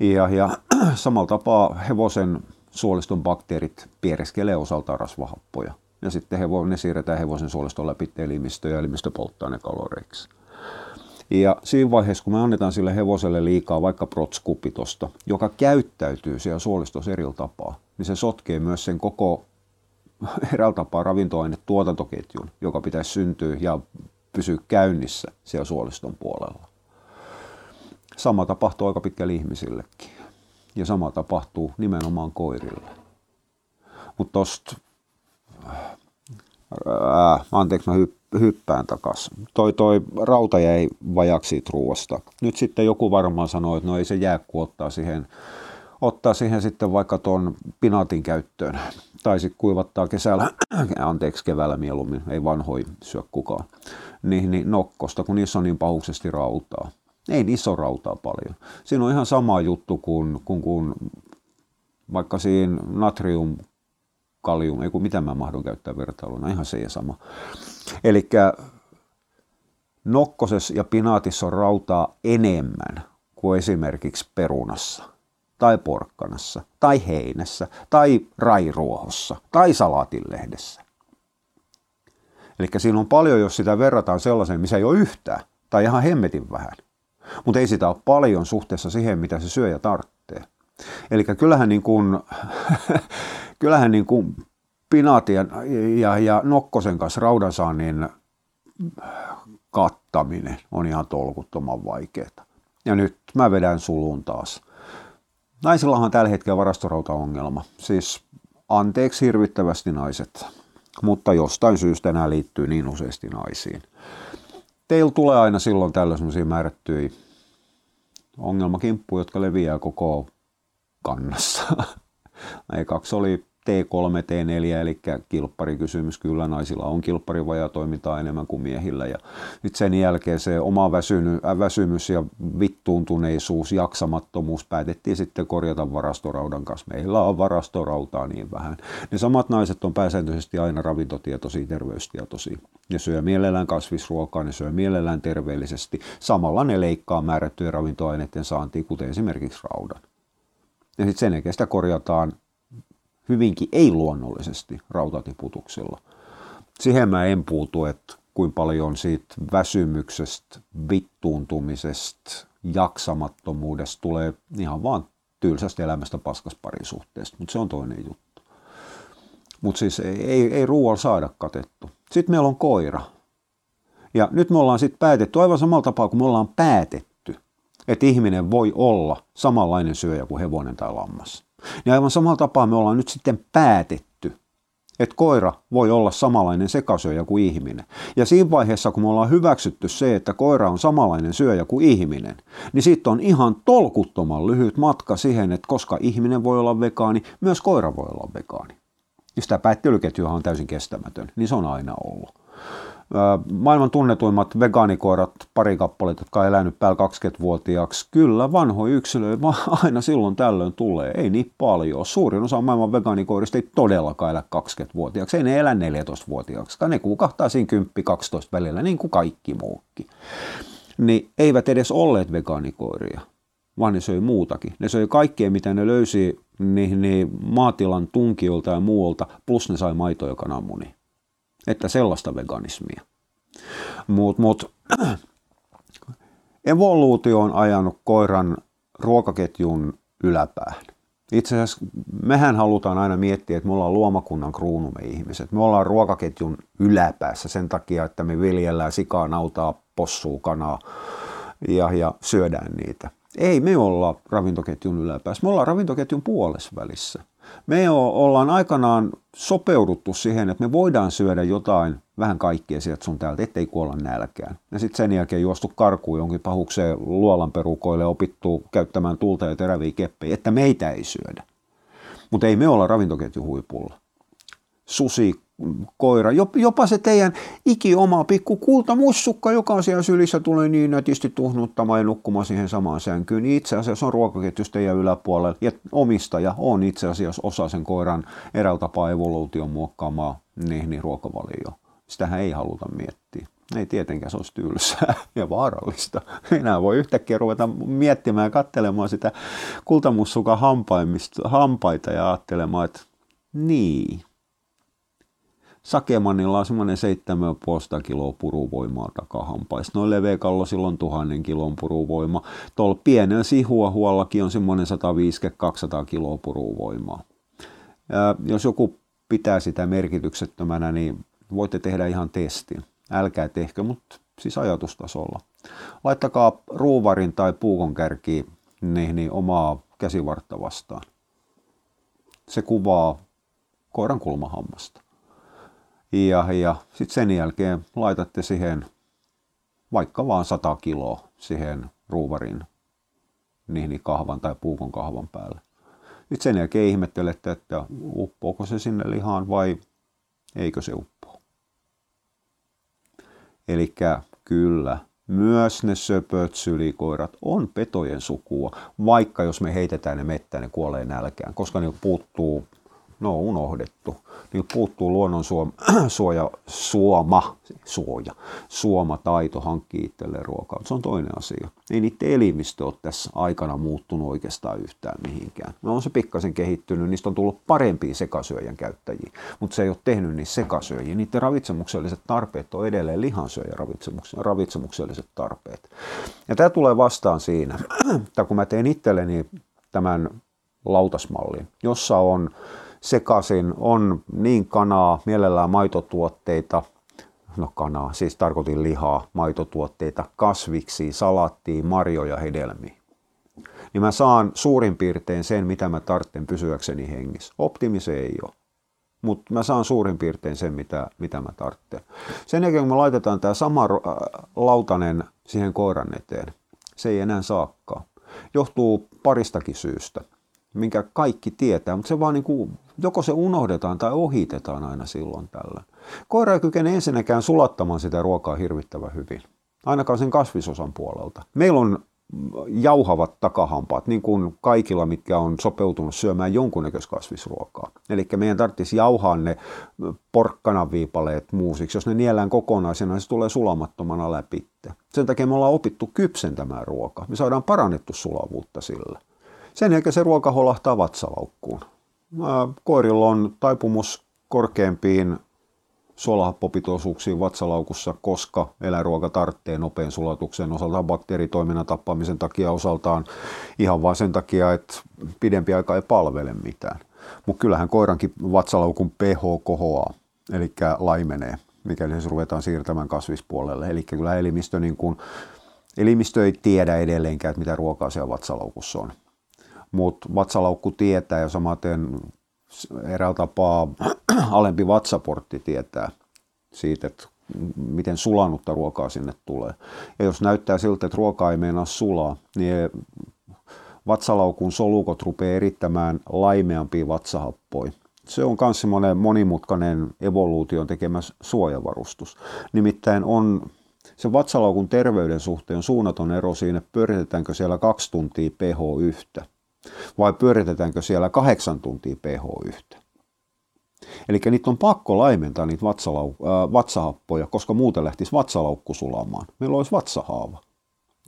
Ja, ja [CLEARS THROAT] samalla tapaa hevosen suoliston bakteerit piereskelee osaltaan rasvahappoja. Ja sitten hevo, ne siirretään hevosen suoliston läpi elimistö ja elimistö polttaa ne kaloreiksi. Ja siinä vaiheessa, kun me annetaan sille hevoselle liikaa vaikka protskupitosta, joka käyttäytyy siellä suolistossa eri tapaa, niin se sotkee myös sen koko [LAUGHS] eräällä tapaa ravintoaine tuotantoketjun, joka pitäisi syntyä ja pysyä käynnissä siellä suoliston puolella. Sama tapahtuu aika pitkällä ihmisillekin. Ja sama tapahtuu nimenomaan koirille. Mutta tosta, ää, anteeksi mä hyppään takas. Toi, toi rauta jäi vajaksi ruoasta. Nyt sitten joku varmaan sanoi, että no ei se jää, kun ottaa siihen, ottaa siihen sitten vaikka tuon pinaatin käyttöön. Tai sitten kuivattaa kesällä, [CLEARS THROAT] anteeksi keväällä mieluummin, ei vanhoi syö kukaan. Niin, niin nokkosta, kun niissä on niin pahuksesti rautaa. Ei niissä ole rautaa paljon. Siinä on ihan sama juttu kuin, kuin, kuin vaikka siinä natrium, kalium, ei kun mitä mä mahdun käyttää vertailuna, ihan se ja sama. Eli nokkosessa ja pinaatissa on rautaa enemmän kuin esimerkiksi perunassa tai porkkanassa tai heinässä tai rairuohossa tai salaatinlehdessä. Eli siinä on paljon, jos sitä verrataan sellaiseen, missä ei ole yhtään tai ihan hemmetin vähän. Mutta ei sitä ole paljon suhteessa siihen, mitä se syö ja tarvitsee. Eli kyllähän, niin kuin, [LAUGHS] kyllähän niin kuin pinaatin ja, ja nokkosen kanssa raudansaannin kattaminen on ihan tolkuttoman vaikeaa. Ja nyt mä vedän sulun taas. Naisillahan on tällä hetkellä varastorautaongelma. Siis anteeksi hirvittävästi naiset, mutta jostain syystä nämä liittyy niin useasti naisiin teillä tulee aina silloin tällöin semmoisia määrättyjä ongelmakimppuja, jotka leviää koko kannassa. [LAUGHS] Ekaksi oli T3, T4, eli kilpparikysymys. Kyllä naisilla on kilpparivajaa toimintaa enemmän kuin miehillä. Ja nyt sen jälkeen se oma väsyny, äh, väsymys ja vittuuntuneisuus, jaksamattomuus päätettiin sitten korjata varastoraudan kanssa. Meillä on varastorautaa niin vähän. Ne samat naiset on pääsääntöisesti aina ravintotietoisia, terveystietoisia. Ne syö mielellään kasvisruokaa, ne syö mielellään terveellisesti. Samalla ne leikkaa määrättyjen ravintoaineiden saantia, kuten esimerkiksi raudan. Ja sitten sen jälkeen sitä korjataan hyvinkin ei-luonnollisesti rautatiputuksilla. Siihen mä en puutu, että kuinka paljon siitä väsymyksestä, vittuuntumisesta, jaksamattomuudesta tulee ihan vaan tylsästä elämästä paskas parisuhteesta, mutta se on toinen juttu. Mutta siis ei, ei, ei ruoalla saada katettu. Sitten meillä on koira. Ja nyt me ollaan sitten päätetty aivan samalla tapaa kuin me ollaan päätetty, että ihminen voi olla samanlainen syöjä kuin hevonen tai lammas. Niin aivan samalla tapaa me ollaan nyt sitten päätetty, että koira voi olla samanlainen sekasyöjä kuin ihminen. Ja siinä vaiheessa, kun me ollaan hyväksytty se, että koira on samanlainen syöjä kuin ihminen, niin sitten on ihan tolkuttoman lyhyt matka siihen, että koska ihminen voi olla vegaani, myös koira voi olla vegaani. Ja sitä päättelyketjuhan on täysin kestämätön, niin se on aina ollut maailman tunnetuimmat vegaanikoirat, pari kappaletta, jotka on elänyt päällä 20-vuotiaaksi. Kyllä, vanhoja yksilöjä [LAUGHS] aina silloin tällöin tulee. Ei niin paljon. Suurin osa maailman vegaanikoirista ei todellakaan elä 20-vuotiaaksi. Ei ne elä 14-vuotiaaksi. Ne kuukahtaa siinä 10-12 välillä, niin kuin kaikki muukin. Niin eivät edes olleet vegaanikoiria, vaan ne söi muutakin. Ne söi kaikkea, mitä ne löysi niin, niin maatilan tunkiolta ja muualta, plus ne sai maitoa ja kananmunia. Että sellaista veganismia. Mutta mut, [CLEARS THROAT] evoluutio on ajanut koiran ruokaketjun yläpäähän. Itse asiassa mehän halutaan aina miettiä, että me ollaan luomakunnan kruunumme ihmiset. Me ollaan ruokaketjun yläpäässä sen takia, että me viljellään sikaa, nautaa, possua, kanaa ja, ja syödään niitä. Ei me olla ravintoketjun yläpäässä, me ollaan ravintoketjun puolesvälissä. Me ollaan aikanaan sopeuduttu siihen, että me voidaan syödä jotain vähän kaikkea sieltä sun täältä, ettei kuolla nälkään. Ja sitten sen jälkeen juostu karkuun jonkin pahukseen luolan perukoille opittu käyttämään tulta ja teräviä keppejä, että meitä ei syödä. Mutta ei me olla ravintoketju huipulla. Susi, koira, jopa se teidän iki oma pikku kultamussukka, joka siellä sylissä, tulee niin nätisti tuhnuttamaan ja nukkumaan siihen samaan sänkyyn, niin itse asiassa on ruokaketjus teidän yläpuolella ja omistaja on itse asiassa osa sen koiran eräällä tapaa evoluution muokkaamaa niin, niin ruokavalio. Sitähän ei haluta miettiä. Ei tietenkään, se olisi tylsää [LAUGHS] ja vaarallista. [LAUGHS] Enää voi yhtäkkiä ruveta miettimään ja katselemaan sitä kultamussukan hampaita ja ajattelemaan, että niin, Sakemannilla on semmoinen 7,5 kiloa puruvoimaa takahampaista. Noin leveäkallo silloin tuhannen kilon puruvoima. Tuolla pienellä sihuahuollakin on semmoinen 150-200 kiloa puruvoimaa. Ja jos joku pitää sitä merkityksettömänä, niin voitte tehdä ihan testin. Älkää tehkö, mutta siis ajatustasolla. Laittakaa ruuvarin tai puukon kärki niin, niin omaa käsivartta vastaan. Se kuvaa koiran kulmahammasta. Ja, ja sitten sen jälkeen laitatte siihen vaikka vaan 100 kiloa siihen ruuvarin niin kahvan tai puukon kahvan päälle. Nyt sen jälkeen ihmettelette, että uppoako se sinne lihaan vai eikö se uppoa. Eli kyllä, myös ne söpöt sylikoirat on petojen sukua, vaikka jos me heitetään ne mettään, ne kuolee nälkään, koska ne puuttuu no on unohdettu. Niillä puuttuu luonnon [CLEARS THROAT] suoma, suoja, suoma, suoma taito hankkia itselleen ruokaa. Se on toinen asia. Ei niiden elimistö ole tässä aikana muuttunut oikeastaan yhtään mihinkään. No on se pikkasen kehittynyt, niistä on tullut parempia sekasyöjän käyttäjiä, mutta se ei ole tehnyt niitä sekasyöjiä. Niiden ravitsemukselliset tarpeet on edelleen lihansyöjän ravitsemukselliset tarpeet. Ja tämä tulee vastaan siinä, [CLEARS THROAT] että kun mä teen itselleni tämän lautasmallin, jossa on sekaisin on niin kanaa, mielellään maitotuotteita, no kanaa, siis tarkoitin lihaa, maitotuotteita, kasviksi, salattia, marjoja, hedelmiä. Niin mä saan suurin piirtein sen, mitä mä tarvitsen pysyäkseni hengissä. Optimi se ei ole. Mutta mä saan suurin piirtein sen, mitä, mitä mä tarvitsen. Sen jälkeen, kun me laitetaan tämä sama äh, lautanen siihen koiran eteen, se ei enää saakkaan. Johtuu paristakin syystä minkä kaikki tietää, mutta se vaan niin kuin, joko se unohdetaan tai ohitetaan aina silloin tällä. Koira ei kykene ensinnäkään sulattamaan sitä ruokaa hirvittävän hyvin, ainakaan sen kasvisosan puolelta. Meillä on jauhavat takahampaat, niin kuin kaikilla, mitkä on sopeutunut syömään jonkunnäköistä kasvisruokaa. Eli meidän tarvitsisi jauhaa ne porkkanaviipaleet muusiksi. Jos ne niellään kokonaisena, niin se tulee sulamattomana läpi. Sen takia me ollaan opittu kypsentämään ruokaa. Me saadaan parannettu sulavuutta sillä. Sen jälkeen se ruoka holahtaa vatsalaukkuun. Koirilla on taipumus korkeampiin suolahappopitoisuuksiin vatsalaukussa, koska eläinruoka tarvitsee nopean sulatuksen osaltaan bakteeritoiminnan tappamisen takia osaltaan ihan vain sen takia, että pidempi aika ei palvele mitään. Mutta kyllähän koirankin vatsalaukun pH kohoaa, eli laimenee, mikäli se ruvetaan siirtämään kasvispuolelle. Eli kyllä elimistö, niin kun, elimistö ei tiedä edelleenkään, että mitä ruokaa siellä vatsalaukussa on mutta vatsalaukku tietää ja samaten eräällä tapaa [CLEARS THROAT] alempi vatsaportti tietää siitä, että miten sulanutta ruokaa sinne tulee. Ja jos näyttää siltä, että ruoka ei meinaa sulaa, niin vatsalaukun solukot rupeaa erittämään laimeampia vatsahappoja. Se on myös semmoinen monimutkainen evoluution tekemä suojavarustus. Nimittäin on se vatsalaukun terveyden suhteen suunnaton ero siinä, pyöritetäänkö siellä kaksi tuntia pH yhtä vai pyöritetäänkö siellä kahdeksan tuntia pH yhtä. Eli niitä on pakko laimentaa niitä vatsalau- äh, vatsahappoja, koska muuten lähtisi vatsalaukku sulamaan. Meillä olisi vatsahaava.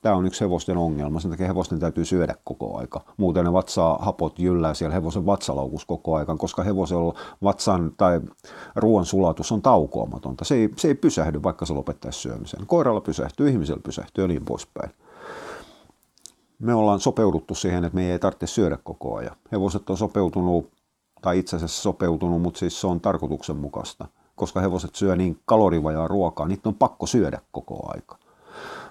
Tämä on yksi hevosten ongelma, sen takia hevosten täytyy syödä koko aika. Muuten ne vatsahapot jyllää siellä hevosen vatsalaukus koko ajan, koska hevosella vatsan tai ruoan sulatus on taukoamatonta. Se ei, se ei pysähdy, vaikka se lopettaisi syömisen. Koiralla pysähtyy, ihmisellä pysähtyy ja niin poispäin me ollaan sopeuduttu siihen, että me ei tarvitse syödä koko ajan. Hevoset on sopeutunut, tai itse asiassa sopeutunut, mutta siis se on tarkoituksenmukaista. Koska hevoset syö niin kalorivajaa ruokaa, niitä on pakko syödä koko aika.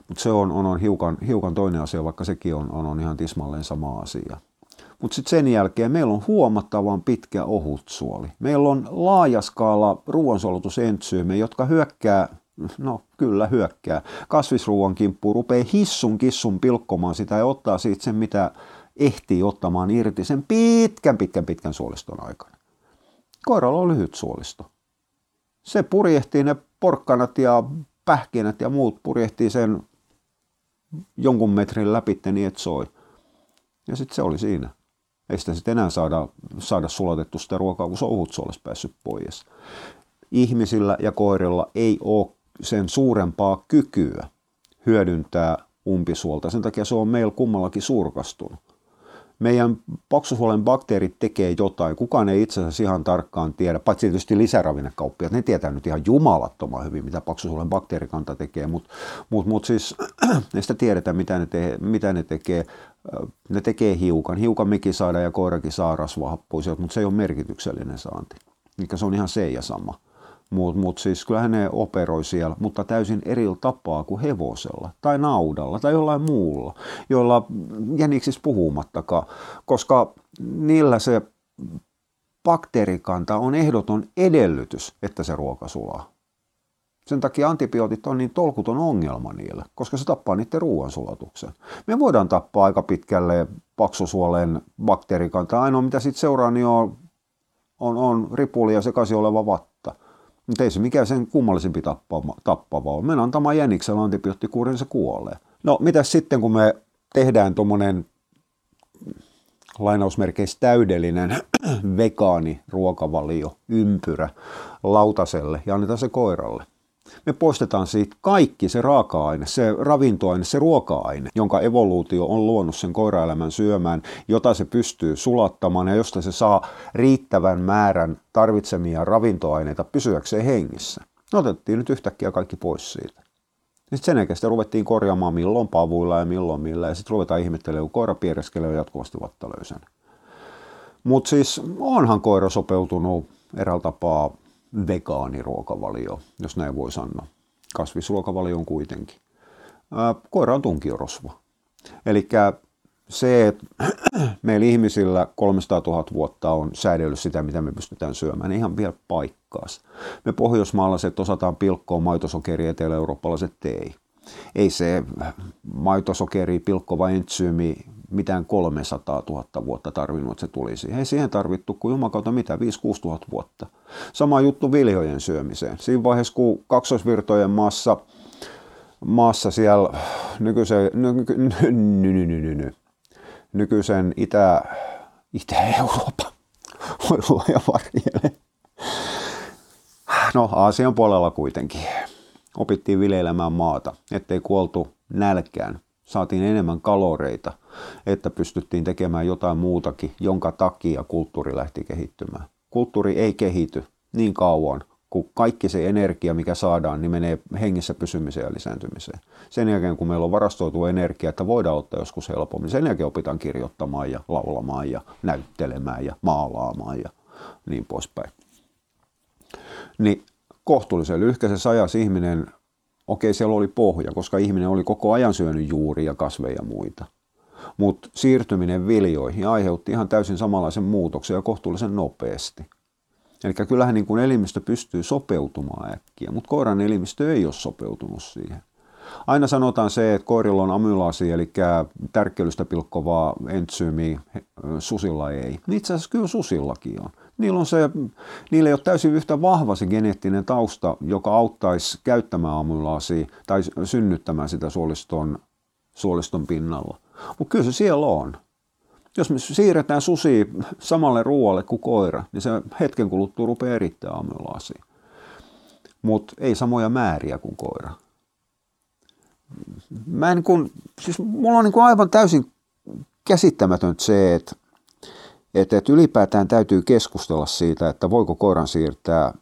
Mutta se on, on, on hiukan, hiukan toinen asia, vaikka sekin on, on, on ihan tismalleen sama asia. Mutta sitten sen jälkeen meillä on huomattavan pitkä ohutsuoli. Meillä on laaja skaala ruoansolutusentsyyme, jotka hyökkää no kyllä hyökkää. Kasvisruuan kimppu rupeaa hissun kissun pilkkomaan sitä ja ottaa siitä sen, mitä ehtii ottamaan irti sen pitkän, pitkän, pitkän suoliston aikana. Koiralla on lyhyt suolisto. Se purjehtii ne porkkanat ja pähkinät ja muut purjehtii sen jonkun metrin läpi niin, että soi. Ja sitten se oli siinä. Ei sitä sitten enää saada, saada sulatettu sitä ruokaa, kun se on päässyt pois. Ihmisillä ja koirilla ei ole sen suurempaa kykyä hyödyntää umpisuolta. Sen takia se on meillä kummallakin surkastunut. Meidän paksusuolen bakteerit tekee jotain. Kukaan ei itse asiassa ihan tarkkaan tiedä, paitsi tietysti lisäravinnekauppiat. Ne tietää nyt ihan jumalattoman hyvin, mitä paksusuolen bakteerikanta tekee, mutta mut, mut siis [CLEARS THROAT] ei sitä tiedetä, mitä ne, te, mitä ne tekee. Ne tekee hiukan. Hiukan mekin saada ja koirakin saa rasvahappoisia, mutta se ei ole merkityksellinen saanti. Mikä se on ihan se ja sama. Mutta mut siis kyllähän ne operoi siellä, mutta täysin eri tapaa kuin hevosella tai naudalla tai jollain muulla, joilla jäniksistä puhumattakaan, koska niillä se bakteerikanta on ehdoton edellytys, että se ruoka sulaa. Sen takia antibiootit on niin tolkuton ongelma niille, koska se tappaa niiden ruoansulatuksen. Me voidaan tappaa aika pitkälle paksusuolen bakteerikantaa. Ainoa mitä sitten seuraa, niin on, on, on ripuli ja sekaisin oleva vatta. Mutta ei se mikään sen kummallisempi tappava, tappava ole. Mennään antamaan jäniksellä antibioottikuurin, se kuolee. No mitä sitten, kun me tehdään tuommoinen lainausmerkeissä täydellinen [CLEARS THROAT] vegaani ruokavalio, ympyrä lautaselle ja annetaan se koiralle me poistetaan siitä kaikki se raaka-aine, se ravintoaine, se ruoka-aine, jonka evoluutio on luonut sen koiraelämän syömään, jota se pystyy sulattamaan ja josta se saa riittävän määrän tarvitsemia ravintoaineita pysyäkseen hengissä. Ne otettiin nyt yhtäkkiä kaikki pois siitä. Sitten sen jälkeen sitä ruvettiin korjaamaan milloin pavuilla ja milloin millä, ja sitten ruvetaan ihmettelemään, kun koira piereskelee jatkuvasti vattalöysän. Mutta siis onhan koira sopeutunut eräällä tapaa vegaaniruokavalio, jos näin voi sanoa. Kasvisruokavalio on kuitenkin. Koira on tunkiorosvo. Eli se, että [CLEARS THROAT] meillä ihmisillä 300 000 vuotta on säädellyt sitä, mitä me pystytään syömään, niin ihan vielä paikkaas. Me pohjoismaalaiset osataan pilkkoa maitosokeria, etelä-eurooppalaiset ei. Ei se maitosokeri, pilkkova entsyymi mitään 300 000 vuotta tarvinnut, että se tulisi. Ei siihen tarvittu kuin jumakauta mitä, 5-6 000 vuotta. Sama juttu viljojen syömiseen. Siinä vaiheessa, kun kaksoisvirtojen maassa, maassa siellä nykyisen, ny, ny, ny, ny, ny, ny, nykyisen Itä, Itä-Eurooppa, voi luoja varjele. No, Aasian puolella kuitenkin. Opittiin vileilemään maata, ettei kuoltu nälkään saatiin enemmän kaloreita, että pystyttiin tekemään jotain muutakin, jonka takia kulttuuri lähti kehittymään. Kulttuuri ei kehity niin kauan, kun kaikki se energia, mikä saadaan, niin menee hengissä pysymiseen ja lisääntymiseen. Sen jälkeen, kun meillä on varastoitu energia, että voidaan ottaa joskus helpommin, sen jälkeen opitaan kirjoittamaan ja laulamaan ja näyttelemään ja maalaamaan ja niin poispäin. Niin kohtuullisen lyhkäisessä ajassa ihminen okei, siellä oli pohja, koska ihminen oli koko ajan syönyt juuria, kasveja ja muita. Mutta siirtyminen viljoihin aiheutti ihan täysin samanlaisen muutoksen ja kohtuullisen nopeasti. Eli kyllähän niin kuin elimistö pystyy sopeutumaan äkkiä, mutta koiran elimistö ei ole sopeutunut siihen. Aina sanotaan se, että koirilla on amylaasi, eli tärkkelystä pilkkovaa entsyymiä, susilla ei. Niin itse asiassa kyllä susillakin on niillä, on se, niillä ei ole täysin yhtä vahva se geneettinen tausta, joka auttaisi käyttämään amylaasia tai synnyttämään sitä suoliston, suoliston pinnalla. Mutta kyllä se siellä on. Jos me siirretään susi samalle ruoalle kuin koira, niin se hetken kuluttua rupeaa erittää amylaasia. Mutta ei samoja määriä kuin koira. Mä en kun, siis mulla on niin aivan täysin käsittämätöntä se, että että, että ylipäätään täytyy keskustella siitä, että voiko koiran siirtää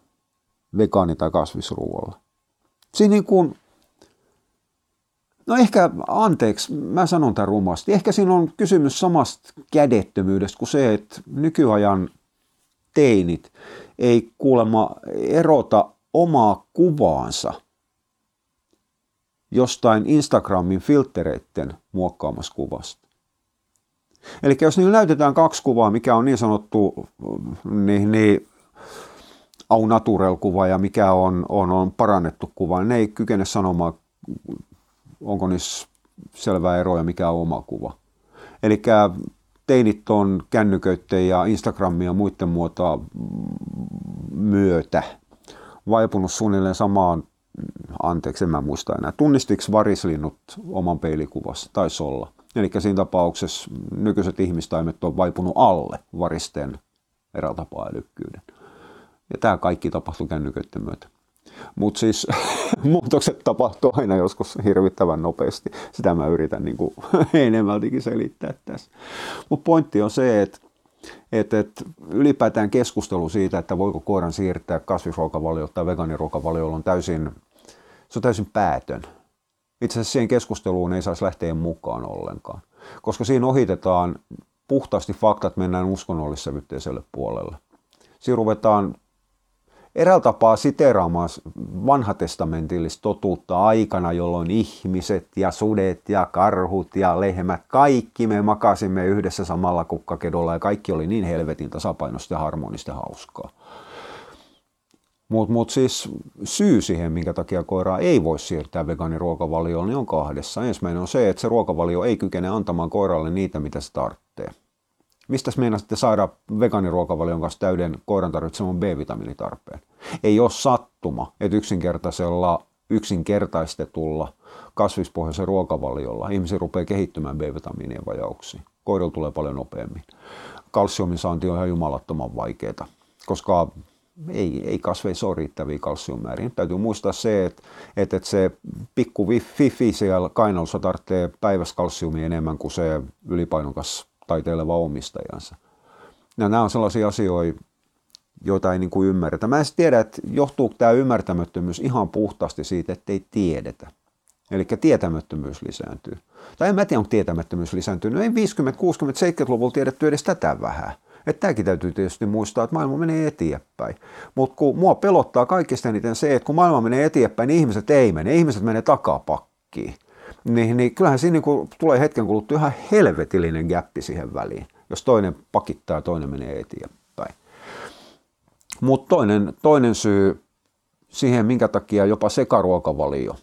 vegaani- tai kasvisruoalla. Siinä niin kuin, no ehkä, anteeksi, mä sanon tämän rumasti, ehkä siinä on kysymys samasta kädettömyydestä kuin se, että nykyajan teinit ei kuulemma erota omaa kuvaansa jostain Instagramin filtereiden muokkaamassa kuvasta. Eli jos niillä näytetään kaksi kuvaa, mikä on niin sanottu niin, niin au naturel kuva ja mikä on, on, on parannettu kuva, niin ne ei kykene sanomaan, onko niissä selvää eroa mikä on oma kuva. Eli teinit on kännyköiden ja Instagramin ja muiden muotoa myötä vaipunut suunnilleen samaan, anteeksi en mä muista enää, tunnistiksi varislinnut oman peilikuvassa, taisi olla – Eli siinä tapauksessa nykyiset ihmistaimet on vaipunut alle varisteen eräältä tapaa älykkyyden. Ja tämä kaikki tapahtui kännyköiden myötä. Mutta siis [LAUGHS] muutokset tapahtuu aina joskus hirvittävän nopeasti. Sitä mä yritän niin kuin [LAUGHS] enemmältikin selittää tässä. Mutta pointti on se, että et, et ylipäätään keskustelu siitä, että voiko koiran siirtää kasvisruokavalioon tai vegaaniruokavalioon on täysin, se on täysin päätön. Itse asiassa siihen keskusteluun ei saisi lähteä mukaan ollenkaan, koska siinä ohitetaan puhtaasti faktat, mennään uskonnollissävytteiselle puolelle. Siinä ruvetaan eräällä tapaa siteraamaan vanhatestamentillista totuutta aikana, jolloin ihmiset ja sudet ja karhut ja lehmät, kaikki me makasimme yhdessä samalla kukkakedolla ja kaikki oli niin helvetin tasapainosta ja harmonista ja hauskaa. Mutta mut siis syy siihen, minkä takia koiraa ei voi siirtää vegaaniruokavalioon, niin on kahdessa. Ensimmäinen on se, että se ruokavalio ei kykene antamaan koiralle niitä, mitä se tarvitsee. Mistä meinasitte saada vegaaniruokavalion kanssa täyden koiran tarvitseman B-vitamiinitarpeen? Ei ole sattuma, että yksinkertaisella, yksinkertaistetulla kasvispohjaisen ruokavaliolla ihmisiä rupeaa kehittymään B-vitamiinien vajauksiin. Koirilla tulee paljon nopeammin. Kalsiumin saanti on ihan jumalattoman vaikeaa, koska ei, ei kasveissa ole riittäviä kalsiummääriä. Täytyy muistaa se, että, että, että se pikku fifi siellä kainalossa tarvitsee päivässä kalsiumia enemmän kuin se ylipainokas taiteileva omistajansa. Ja nämä on sellaisia asioita, joita ei niin kuin ymmärretä. Mä en tiedä, että johtuuko tämä ymmärtämättömyys ihan puhtaasti siitä, että ei tiedetä. Eli tietämättömyys lisääntyy. Tai en mä tiedä, onko tietämättömyys lisääntynyt. Ei 50, 60, 70-luvulla tiedetty edes tätä vähän. Että tämäkin täytyy tietysti muistaa, että maailma menee eteenpäin. Mutta kun mua pelottaa kaikista eniten se, että kun maailma menee eteenpäin, niin ihmiset ei mene. Ihmiset menee takapakkiin niin, niin kyllähän siinä niin tulee hetken kuluttua ihan helvetillinen gappi siihen väliin, jos toinen pakittaa ja toinen menee eteenpäin. Mutta toinen, toinen syy siihen, minkä takia jopa sekaruokavalio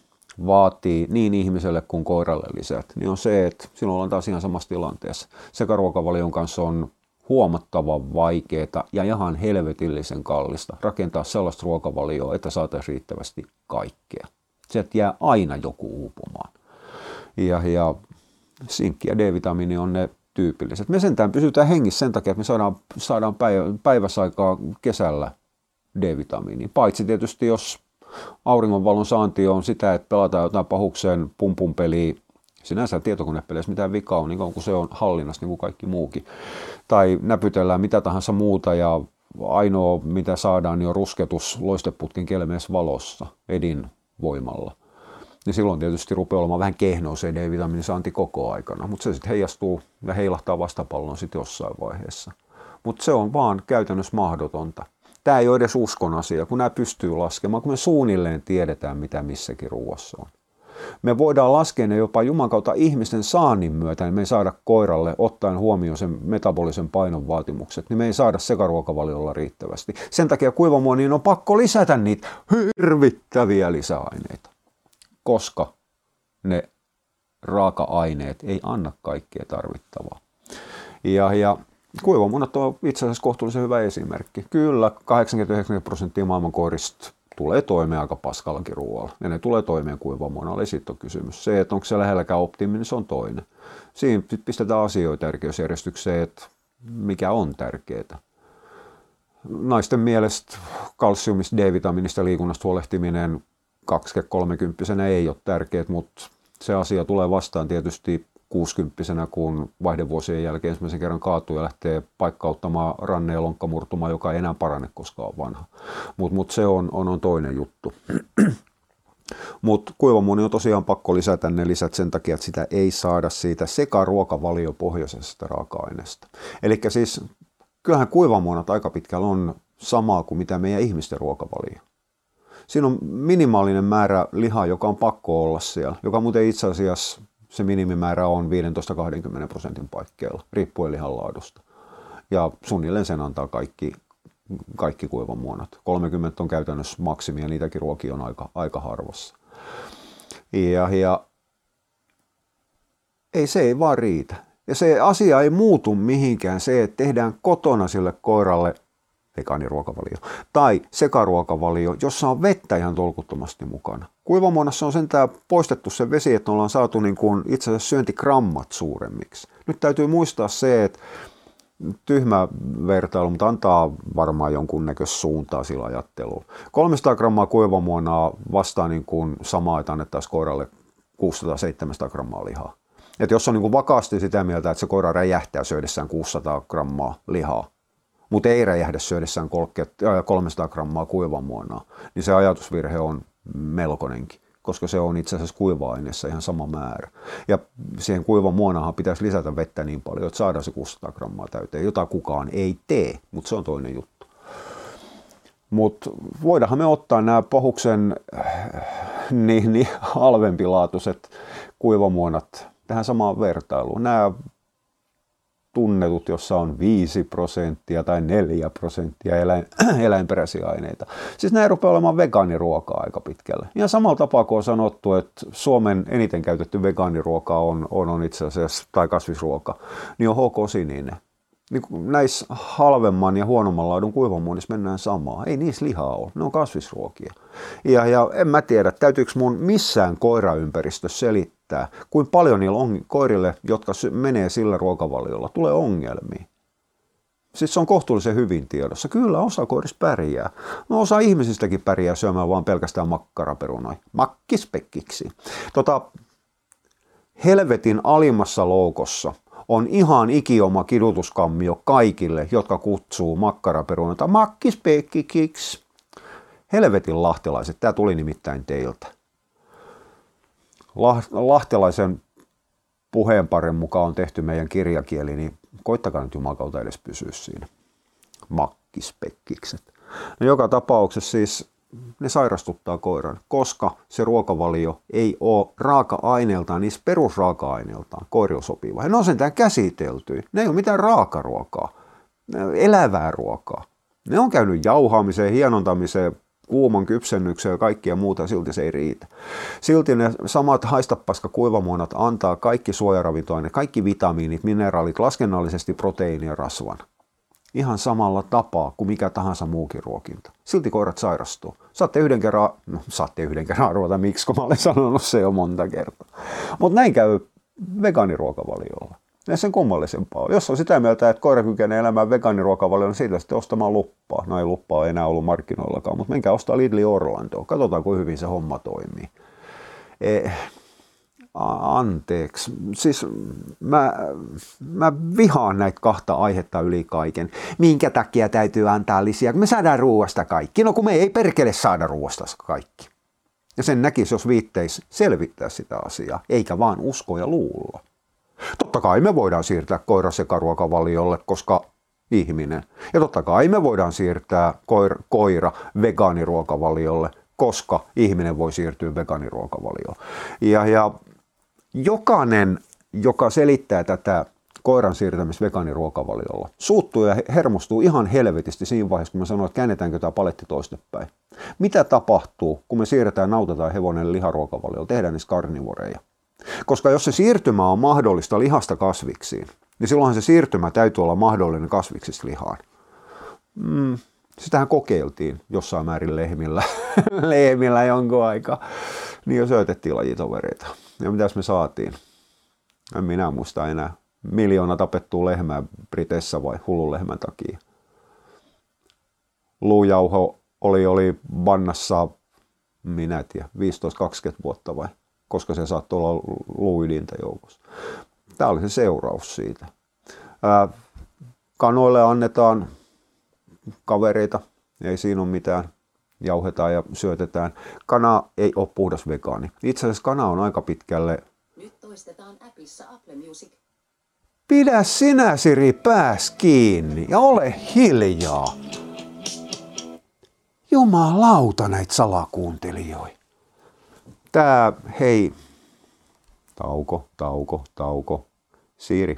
vaatii niin ihmiselle kuin koiralle lisät, niin on se, että silloin ollaan taas ihan samassa tilanteessa. Sekaruokavalion kanssa on huomattavan vaikeaa ja ihan helvetillisen kallista rakentaa sellaista ruokavalioa, että saataisiin riittävästi kaikkea. Sieltä jää aina joku uupumaan ja, ja sinkki ja D-vitamiini on ne tyypilliset. Me sentään pysytään hengissä sen takia, että me saadaan, saadaan päivässä aikaa kesällä D-vitamiini. Paitsi tietysti, jos auringonvalon saanti on sitä, että pelataan jotain pahukseen pumpun peliä, sinänsä tietokonepeleissä mitään vikaa on, niin kun se on hallinnassa niin kuin kaikki muukin. Tai näpytellään mitä tahansa muuta ja ainoa mitä saadaan niin on rusketus loisteputkin kelmeessä valossa edin voimalla niin silloin tietysti rupeaa olemaan vähän kehnoa se D-vitamiinin saanti koko aikana, mutta se sitten heijastuu ja heilahtaa vastapallon sitten jossain vaiheessa. Mutta se on vaan käytännössä mahdotonta. Tämä ei ole edes uskon asia, kun nämä pystyy laskemaan, kun me suunnilleen tiedetään, mitä missäkin ruoassa on. Me voidaan laskea ne jopa Juman kautta ihmisten saannin myötä, niin me ei saada koiralle, ottaen huomioon sen metabolisen painon vaatimukset, niin me ei saada sekaruokavaliolla riittävästi. Sen takia kuivamuoniin on pakko lisätä niitä hirvittäviä lisäaineita koska ne raaka-aineet ei anna kaikkea tarvittavaa. Ja, ja kuivamunat on itse asiassa kohtuullisen hyvä esimerkki. Kyllä, 80-90 prosenttia maailman koirista tulee toimeen aika paskallakin ruoalla. Ja ne tulee toimeen kuivamunalla, eli sitten kysymys. Se, että onko se lähelläkään optimi, niin se on toinen. Siinä pistetään asioita tärkeysjärjestykseen, että mikä on tärkeää. Naisten mielestä kalsiumista, D-vitamiinista, liikunnasta huolehtiminen 20-30 ei ole tärkeät, mutta se asia tulee vastaan tietysti 60 kun vaihdevuosien jälkeen ensimmäisen kerran kaatuu ja lähtee paikkauttamaan ranne- ja lonkkamurtuma, joka ei enää parane, koska on vanha. Mutta mut se on, on, on toinen juttu. [CLEARS THROAT] Mutta kuivamuoni on tosiaan pakko lisätä ne lisät sen takia, että sitä ei saada siitä sekaruokavaliopohjaisesta raaka-aineesta. Eli siis kyllähän kuivamuonat aika pitkällä on samaa kuin mitä meidän ihmisten ruokavalio siinä on minimaalinen määrä lihaa, joka on pakko olla siellä, joka muuten itse asiassa se minimimäärä on 15-20 prosentin paikkeilla, riippuen lihan laadusta. Ja suunnilleen sen antaa kaikki, kaikki kuivamuonat. 30 on käytännössä maksimi ja niitäkin ruokia on aika, aika harvassa. Ja, ja ei se ei vaan riitä. Ja se asia ei muutu mihinkään se, että tehdään kotona sille koiralle vegaaniruokavalio, tai sekaruokavalio, jossa on vettä ihan tolkuttomasti mukana. Kuivamuonassa on sentään poistettu se vesi, että ollaan saatu niin kuin itse asiassa syöntikrammat suuremmiksi. Nyt täytyy muistaa se, että tyhmä vertailu, mutta antaa varmaan jonkunnäköistä suuntaa sillä ajatteluun. 300 grammaa kuivamuonaa vastaa niin kuin samaa, että annettaisiin koiralle 600-700 grammaa lihaa. Et jos on niin kuin vakaasti sitä mieltä, että se koira räjähtää syödessään 600 grammaa lihaa, mutta ei räjähdä syödessään 300 grammaa kuivamuonaa, niin se ajatusvirhe on melkoinenkin koska se on itse asiassa kuiva-aineessa ihan sama määrä. Ja siihen kuivan muonahan pitäisi lisätä vettä niin paljon, että saadaan se 600 grammaa täyteen, jota kukaan ei tee, mutta se on toinen juttu. Mutta voidaanhan me ottaa nämä pohuksen niin, niin halvempilaatuiset kuivamuonat tähän samaan vertailuun. Nämä tunnetut, jossa on 5 prosenttia tai 4 prosenttia eläin, [CLEARS THROAT] eläinperäisiä aineita. Siis nämä rupeaa olemaan vegaaniruokaa aika pitkälle. Ihan samalla tapaa kuin on sanottu, että Suomen eniten käytetty vegaaniruoka on, on, on itse asiassa, tai kasvisruoka, niin on HK Sininen. Niin näissä halvemman ja huonomman laadun kuivamuonissa mennään samaa. Ei niissä lihaa ole, ne on kasvisruokia. Ja, ja en mä tiedä, täytyykö mun missään koiraympäristössä selittää, riittää, kuin paljon niillä on koirille, jotka menee sillä ruokavaliolla, tulee ongelmia. Siis se on kohtuullisen hyvin tiedossa. Kyllä osa koirista pärjää. No osa ihmisistäkin pärjää syömään vaan pelkästään makkaraperunoja. Makkispekkiksi. Tota, helvetin alimmassa loukossa on ihan ikioma kidutuskammio kaikille, jotka kutsuu makkaraperunoita makkispekkiksi. Helvetin lahtelaiset, tämä tuli nimittäin teiltä. Lahtelaisen puheenparen mukaan on tehty meidän kirjakieli, niin koittakaa nyt jumakauta edes pysyä siinä. Makkispekkikset. No joka tapauksessa siis ne sairastuttaa koiran, koska se ruokavalio ei ole raaka-aineeltaan, niissä perusraaka-aineeltaan koirille sopiva. Ne on sentään käsitelty. Ne ei ole mitään raakaruokaa, elävää ruokaa. Ne on käynyt jauhaamiseen, hienontamiseen, kuuman kypsennykseen ja kaikkia muuta, silti se ei riitä. Silti ne samat haistapaska kuivamuonat antaa kaikki suojaravintoaineet, kaikki vitamiinit, mineraalit, laskennallisesti proteiini ja rasvan. Ihan samalla tapaa kuin mikä tahansa muukin ruokinta. Silti koirat sairastuu. Saatte yhden kerran, no saatte yhden kerran arvata miksi, kun mä olen sanonut se jo monta kertaa. Mutta näin käy vegaaniruokavaliolla ei sen kummallisempaa Jos on sitä mieltä, että koira kykenee elämään vegaaniruokavalion, niin siitä sitten ostamaan luppaa. No ei luppaa enää ollut markkinoillakaan, mutta menkää ostaa Lidli Orlando. Katsotaan, kuinka hyvin se homma toimii. Eh, anteeksi. Siis mä, mä vihaan näitä kahta aihetta yli kaiken. Minkä takia täytyy antaa lisiä? Me saadaan ruoasta kaikki. No kun me ei perkele saada ruoasta kaikki. Ja sen näkisi, jos viitteis selvittää sitä asiaa, eikä vaan usko ja luulla. Totta kai me voidaan siirtää koira sekaruokavaliolle, koska ihminen. Ja totta kai me voidaan siirtää koira, koira vegaaniruokavaliolle, koska ihminen voi siirtyä vegaaniruokavalioon. Ja, ja jokainen, joka selittää tätä koiran siirtämistä vegaaniruokavaliolla, suuttuu ja hermostuu ihan helvetisti siinä vaiheessa, kun mä sanoin, että käännetäänkö tämä paletti toistepäin. Mitä tapahtuu, kun me siirretään nauta tai hevonen liharuokavaliolla, tehdään niistä karnivoreja? Koska jos se siirtymä on mahdollista lihasta kasviksiin, niin silloinhan se siirtymä täytyy olla mahdollinen kasviksista lihaan. Mm, sitähän kokeiltiin jossain määrin lehmillä, [LAUGHS] lehmillä jonkun aikaa. Niin jo syötettiin lajitovereita. Ja mitäs me saatiin? En minä muista enää. Miljoona tapettua lehmää Briteissä vai hullun lehmän takia. Luujauho oli, oli vannassa, minä tiedä, 15-20 vuotta vai koska se saattoi olla luidinta joukossa. Tämä oli se seuraus siitä. kanoille annetaan kavereita, ei siinä ole mitään, jauhetaan ja syötetään. Kana ei ole puhdas vegaani. Itse asiassa kana on aika pitkälle... Nyt toistetaan appissa Apple Music. Pidä sinä Siri pääs kiinni ja ole hiljaa. Jumalauta näitä salakuuntelijoita. Tää, hei, tauko, tauko, tauko, siiri,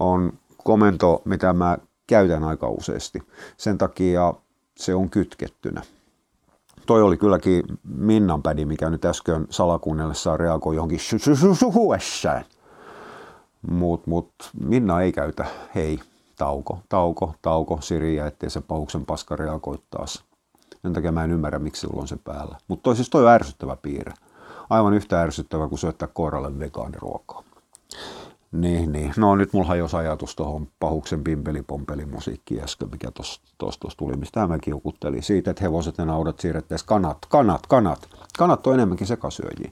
on komento, mitä mä käytän aika useasti. Sen takia se on kytkettynä. Toi oli kylläkin Minnan pädi, mikä nyt äsken salakuunnellessaan reagoi johonkin suhuessään. Mut, mut Minna ei käytä hei, tauko, tauko, tauko, Siriä, ettei se pahuksen paska reagoi taas. Sen takia mä en ymmärrä, miksi silloin on se päällä. Mutta toi siis toi on ärsyttävä piirre aivan yhtä ärsyttävä kuin syöttää koiralle vegaaniruokaa. Niin, niin. No nyt mulla hajosi ajatus tuohon pahuksen pimpelipompeli musiikki äsken, mikä tuossa tuli, mistä mäkin kiukuttelin. Siitä, että hevoset ja naudat siirrettäisiin kanat, kanat, kanat. Kanat on enemmänkin sekasyöjiä.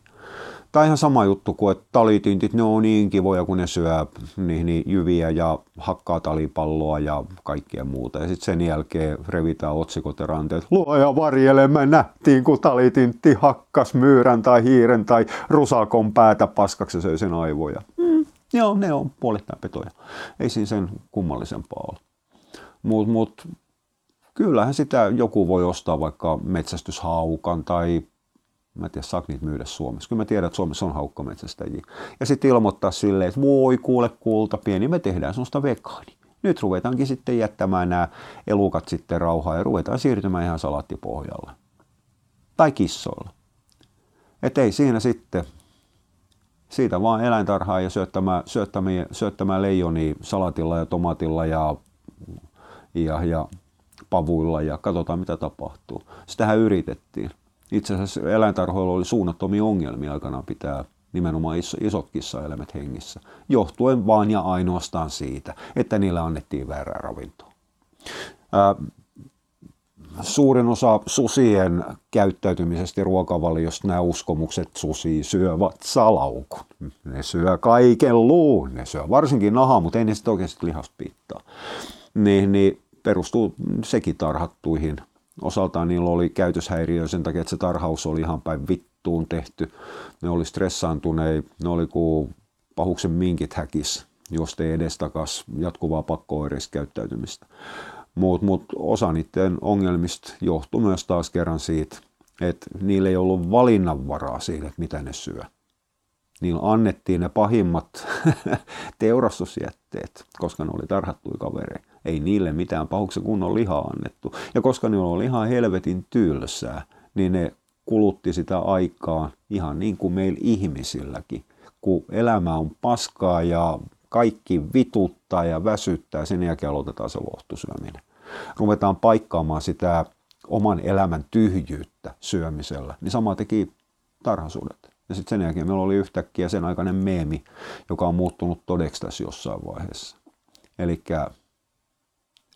Tämä ihan sama juttu kuin, että talitintit, ne on niin kivoja, kun ne syö niin, niin jyviä ja hakkaa talipalloa ja kaikkea muuta. Ja sitten sen jälkeen revitään otsikot ja ranteet. Luoja varjele, me nähtiin, kun talitintti hakkas myyrän tai hiiren tai rusakon päätä paskaksi ja söi sen aivoja. Mm, joo, ne on puolittain petoja. Ei siinä sen kummallisempaa ole. Mutta mut, kyllähän sitä joku voi ostaa vaikka metsästyshaukan tai Mä en tiedä, saako niitä myydä Suomessa. Kyllä mä tiedän, että Suomessa on haukkametsästäjiä. Ja sitten ilmoittaa silleen, että voi kuule kulta, pieni me tehdään sellaista vegaani. Nyt ruvetaankin sitten jättämään nämä elukat sitten rauhaa ja ruvetaan siirtymään ihan salattipohjalle. Tai kissoilla. Että ei siinä sitten, siitä vaan eläintarhaa ja syöttämään, syöttämään, syöttämään leijoni salatilla ja tomatilla ja, ja, ja pavuilla ja katsotaan mitä tapahtuu. Sitähän yritettiin itse asiassa eläintarhoilla oli suunnattomia ongelmia aikanaan pitää nimenomaan iso, isot kissaeläimet hengissä, johtuen vain ja ainoastaan siitä, että niillä annettiin väärää ravintoa. Ää, suurin osa susien käyttäytymisestä ruokavaliosta nämä uskomukset susi syövät salaukun. Ne syö kaiken luun, ne syö varsinkin nahaa, mutta ei ne sitten oikeasti lihasta pittaa. Niin, niin perustuu sekin tarhattuihin Osaltaan niillä oli käytöshäiriö sen takia, että se tarhaus oli ihan päin vittuun tehty. Ne oli stressaantuneet, ne oli kuin pahuksen minkit häkis, jos ei edestakas jatkuvaa pakko-oireiskäyttäytymistä. Mutta mut osa niiden ongelmista johtui myös taas kerran siitä, että niillä ei ollut valinnanvaraa siinä, että mitä ne syö. Niillä annettiin ne pahimmat [LAUGHS] teurastusjätteet, koska ne oli tarhattuja kavereita ei niille mitään pahuksen kunnon lihaa annettu. Ja koska ne oli ihan helvetin tylsää, niin ne kulutti sitä aikaa ihan niin kuin meillä ihmisilläkin. Kun elämä on paskaa ja kaikki vituttaa ja väsyttää, sen jälkeen aloitetaan se lohtusyöminen. Ruvetaan paikkaamaan sitä oman elämän tyhjyyttä syömisellä. Niin sama teki tarhasuudet. Ja sitten sen jälkeen meillä oli yhtäkkiä sen aikainen meemi, joka on muuttunut todeksi tässä jossain vaiheessa. Eli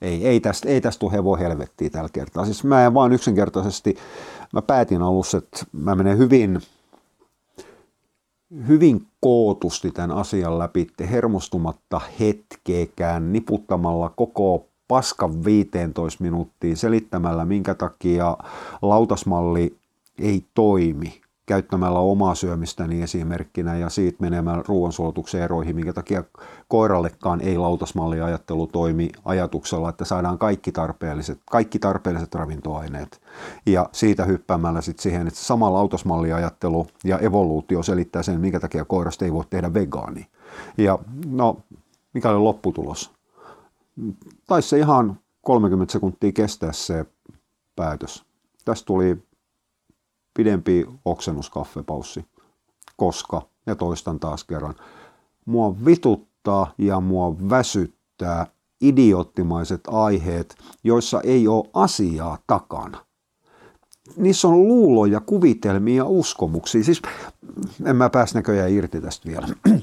ei, ei tästä, ei tästä tule hevo helvettiä tällä kertaa. Siis mä en vaan yksinkertaisesti, mä päätin alussa, että mä menen hyvin, hyvin kootusti tämän asian läpi, hermostumatta hetkeekään, niputtamalla koko paskan 15 minuuttia selittämällä, minkä takia lautasmalli ei toimi käyttämällä omaa syömistäni esimerkkinä ja siitä menemään ruoansulatuksen eroihin, minkä takia koirallekaan ei lautasmalliajattelu toimi ajatuksella, että saadaan kaikki tarpeelliset, kaikki tarpeelliset ravintoaineet. Ja siitä hyppäämällä sitten siihen, että sama lautasmalliajattelu ja evoluutio selittää sen, minkä takia koirasta ei voi tehdä vegaani. Ja no, mikä oli lopputulos? Taisi se ihan 30 sekuntia kestää se päätös. Tästä tuli pidempi oksennuskaffepaussi, koska, ja toistan taas kerran, mua vituttaa ja mua väsyttää idioottimaiset aiheet, joissa ei ole asiaa takana. Niissä on luuloja, kuvitelmia ja uskomuksia. Siis en mä pääs näköjään irti tästä vielä. [CLEARS THROAT]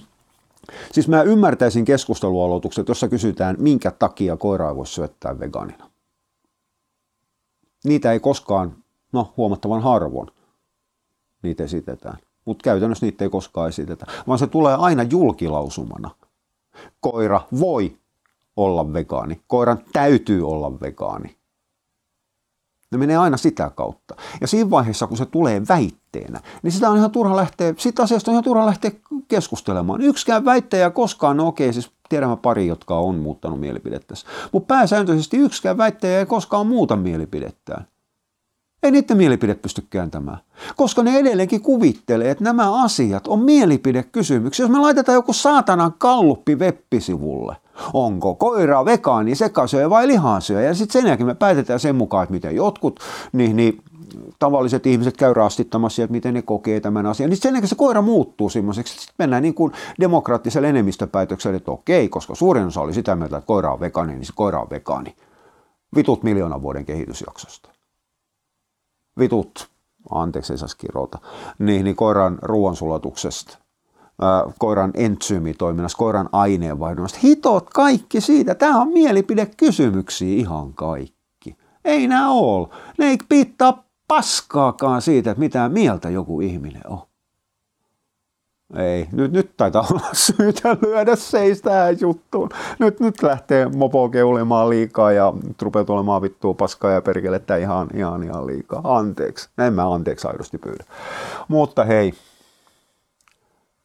Siis mä ymmärtäisin keskustelualoitukset, jossa kysytään, minkä takia koiraa voisi syöttää vegaanina. Niitä ei koskaan, no huomattavan harvoin, niitä esitetään. Mutta käytännössä niitä ei koskaan esitetä, vaan se tulee aina julkilausumana. Koira voi olla vegaani. Koiran täytyy olla vegaani. Ne menee aina sitä kautta. Ja siinä vaiheessa, kun se tulee väitteenä, niin sitä on ihan turha lähteä, sitä asiasta on ihan turha lähteä keskustelemaan. Yksikään väittäjä koskaan, no okei, siis tiedämme pari, jotka on muuttanut mielipidettä. Mutta pääsääntöisesti yksikään väittäjä ei koskaan muuta mielipidettään. Ei niiden mielipide pysty kääntämään, koska ne edelleenkin kuvittelee, että nämä asiat on mielipidekysymyksiä. Jos me laitetaan joku saatanan kalluppi web-sivulle, onko koira vegaani, sekasyöjä vai lihansyöjä, ja sitten sen jälkeen me päätetään sen mukaan, että miten jotkut niin, niin, tavalliset ihmiset käy rastittamassa, että miten ne kokee tämän asian. Niin sen jälkeen se koira muuttuu semmoiseksi, että sitten mennään niin kuin demokraattiselle enemmistöpäätökselle, että okei, koska suurin osa oli sitä mieltä, että koira on vegaani, niin se koira on vegaani. Vitut miljoonan vuoden kehitysjaksosta vitut, anteeksi ei saisi kirota, niin, niin koiran ruoansulatuksesta. koiran entsyymitoiminnasta, koiran aineenvaihdunnasta. Hitot kaikki siitä. Tämä on mielipidekysymyksiä ihan kaikki. Ei nämä ole. Ne ei pitää paskaakaan siitä, että mitä mieltä joku ihminen on. Ei, nyt, nyt taitaa olla [LAUGHS] syytä lyödä seis juttuun. Nyt, nyt lähtee mopo keulemaan liikaa ja rupeaa tulemaan vittua paskaa ja perkelettä ihan, ihan, ihan liikaa. Anteeksi. En mä anteeksi aidosti pyydä. Mutta hei,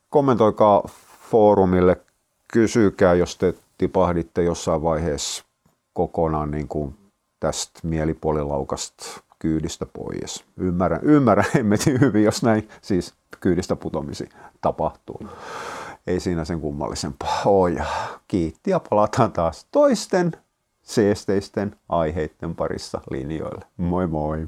kommentoikaa foorumille, kysykää, jos te tipahditte jossain vaiheessa kokonaan niin kuin tästä mielipuolilaukasta kyydistä pois. Ymmärrän, ymmärrän hemmetin hyvin, jos näin siis kyydistä putomisi tapahtuu. Ei siinä sen kummallisempaa ole. kiitti ja palataan taas toisten seesteisten aiheiden parissa linjoille. Moi moi!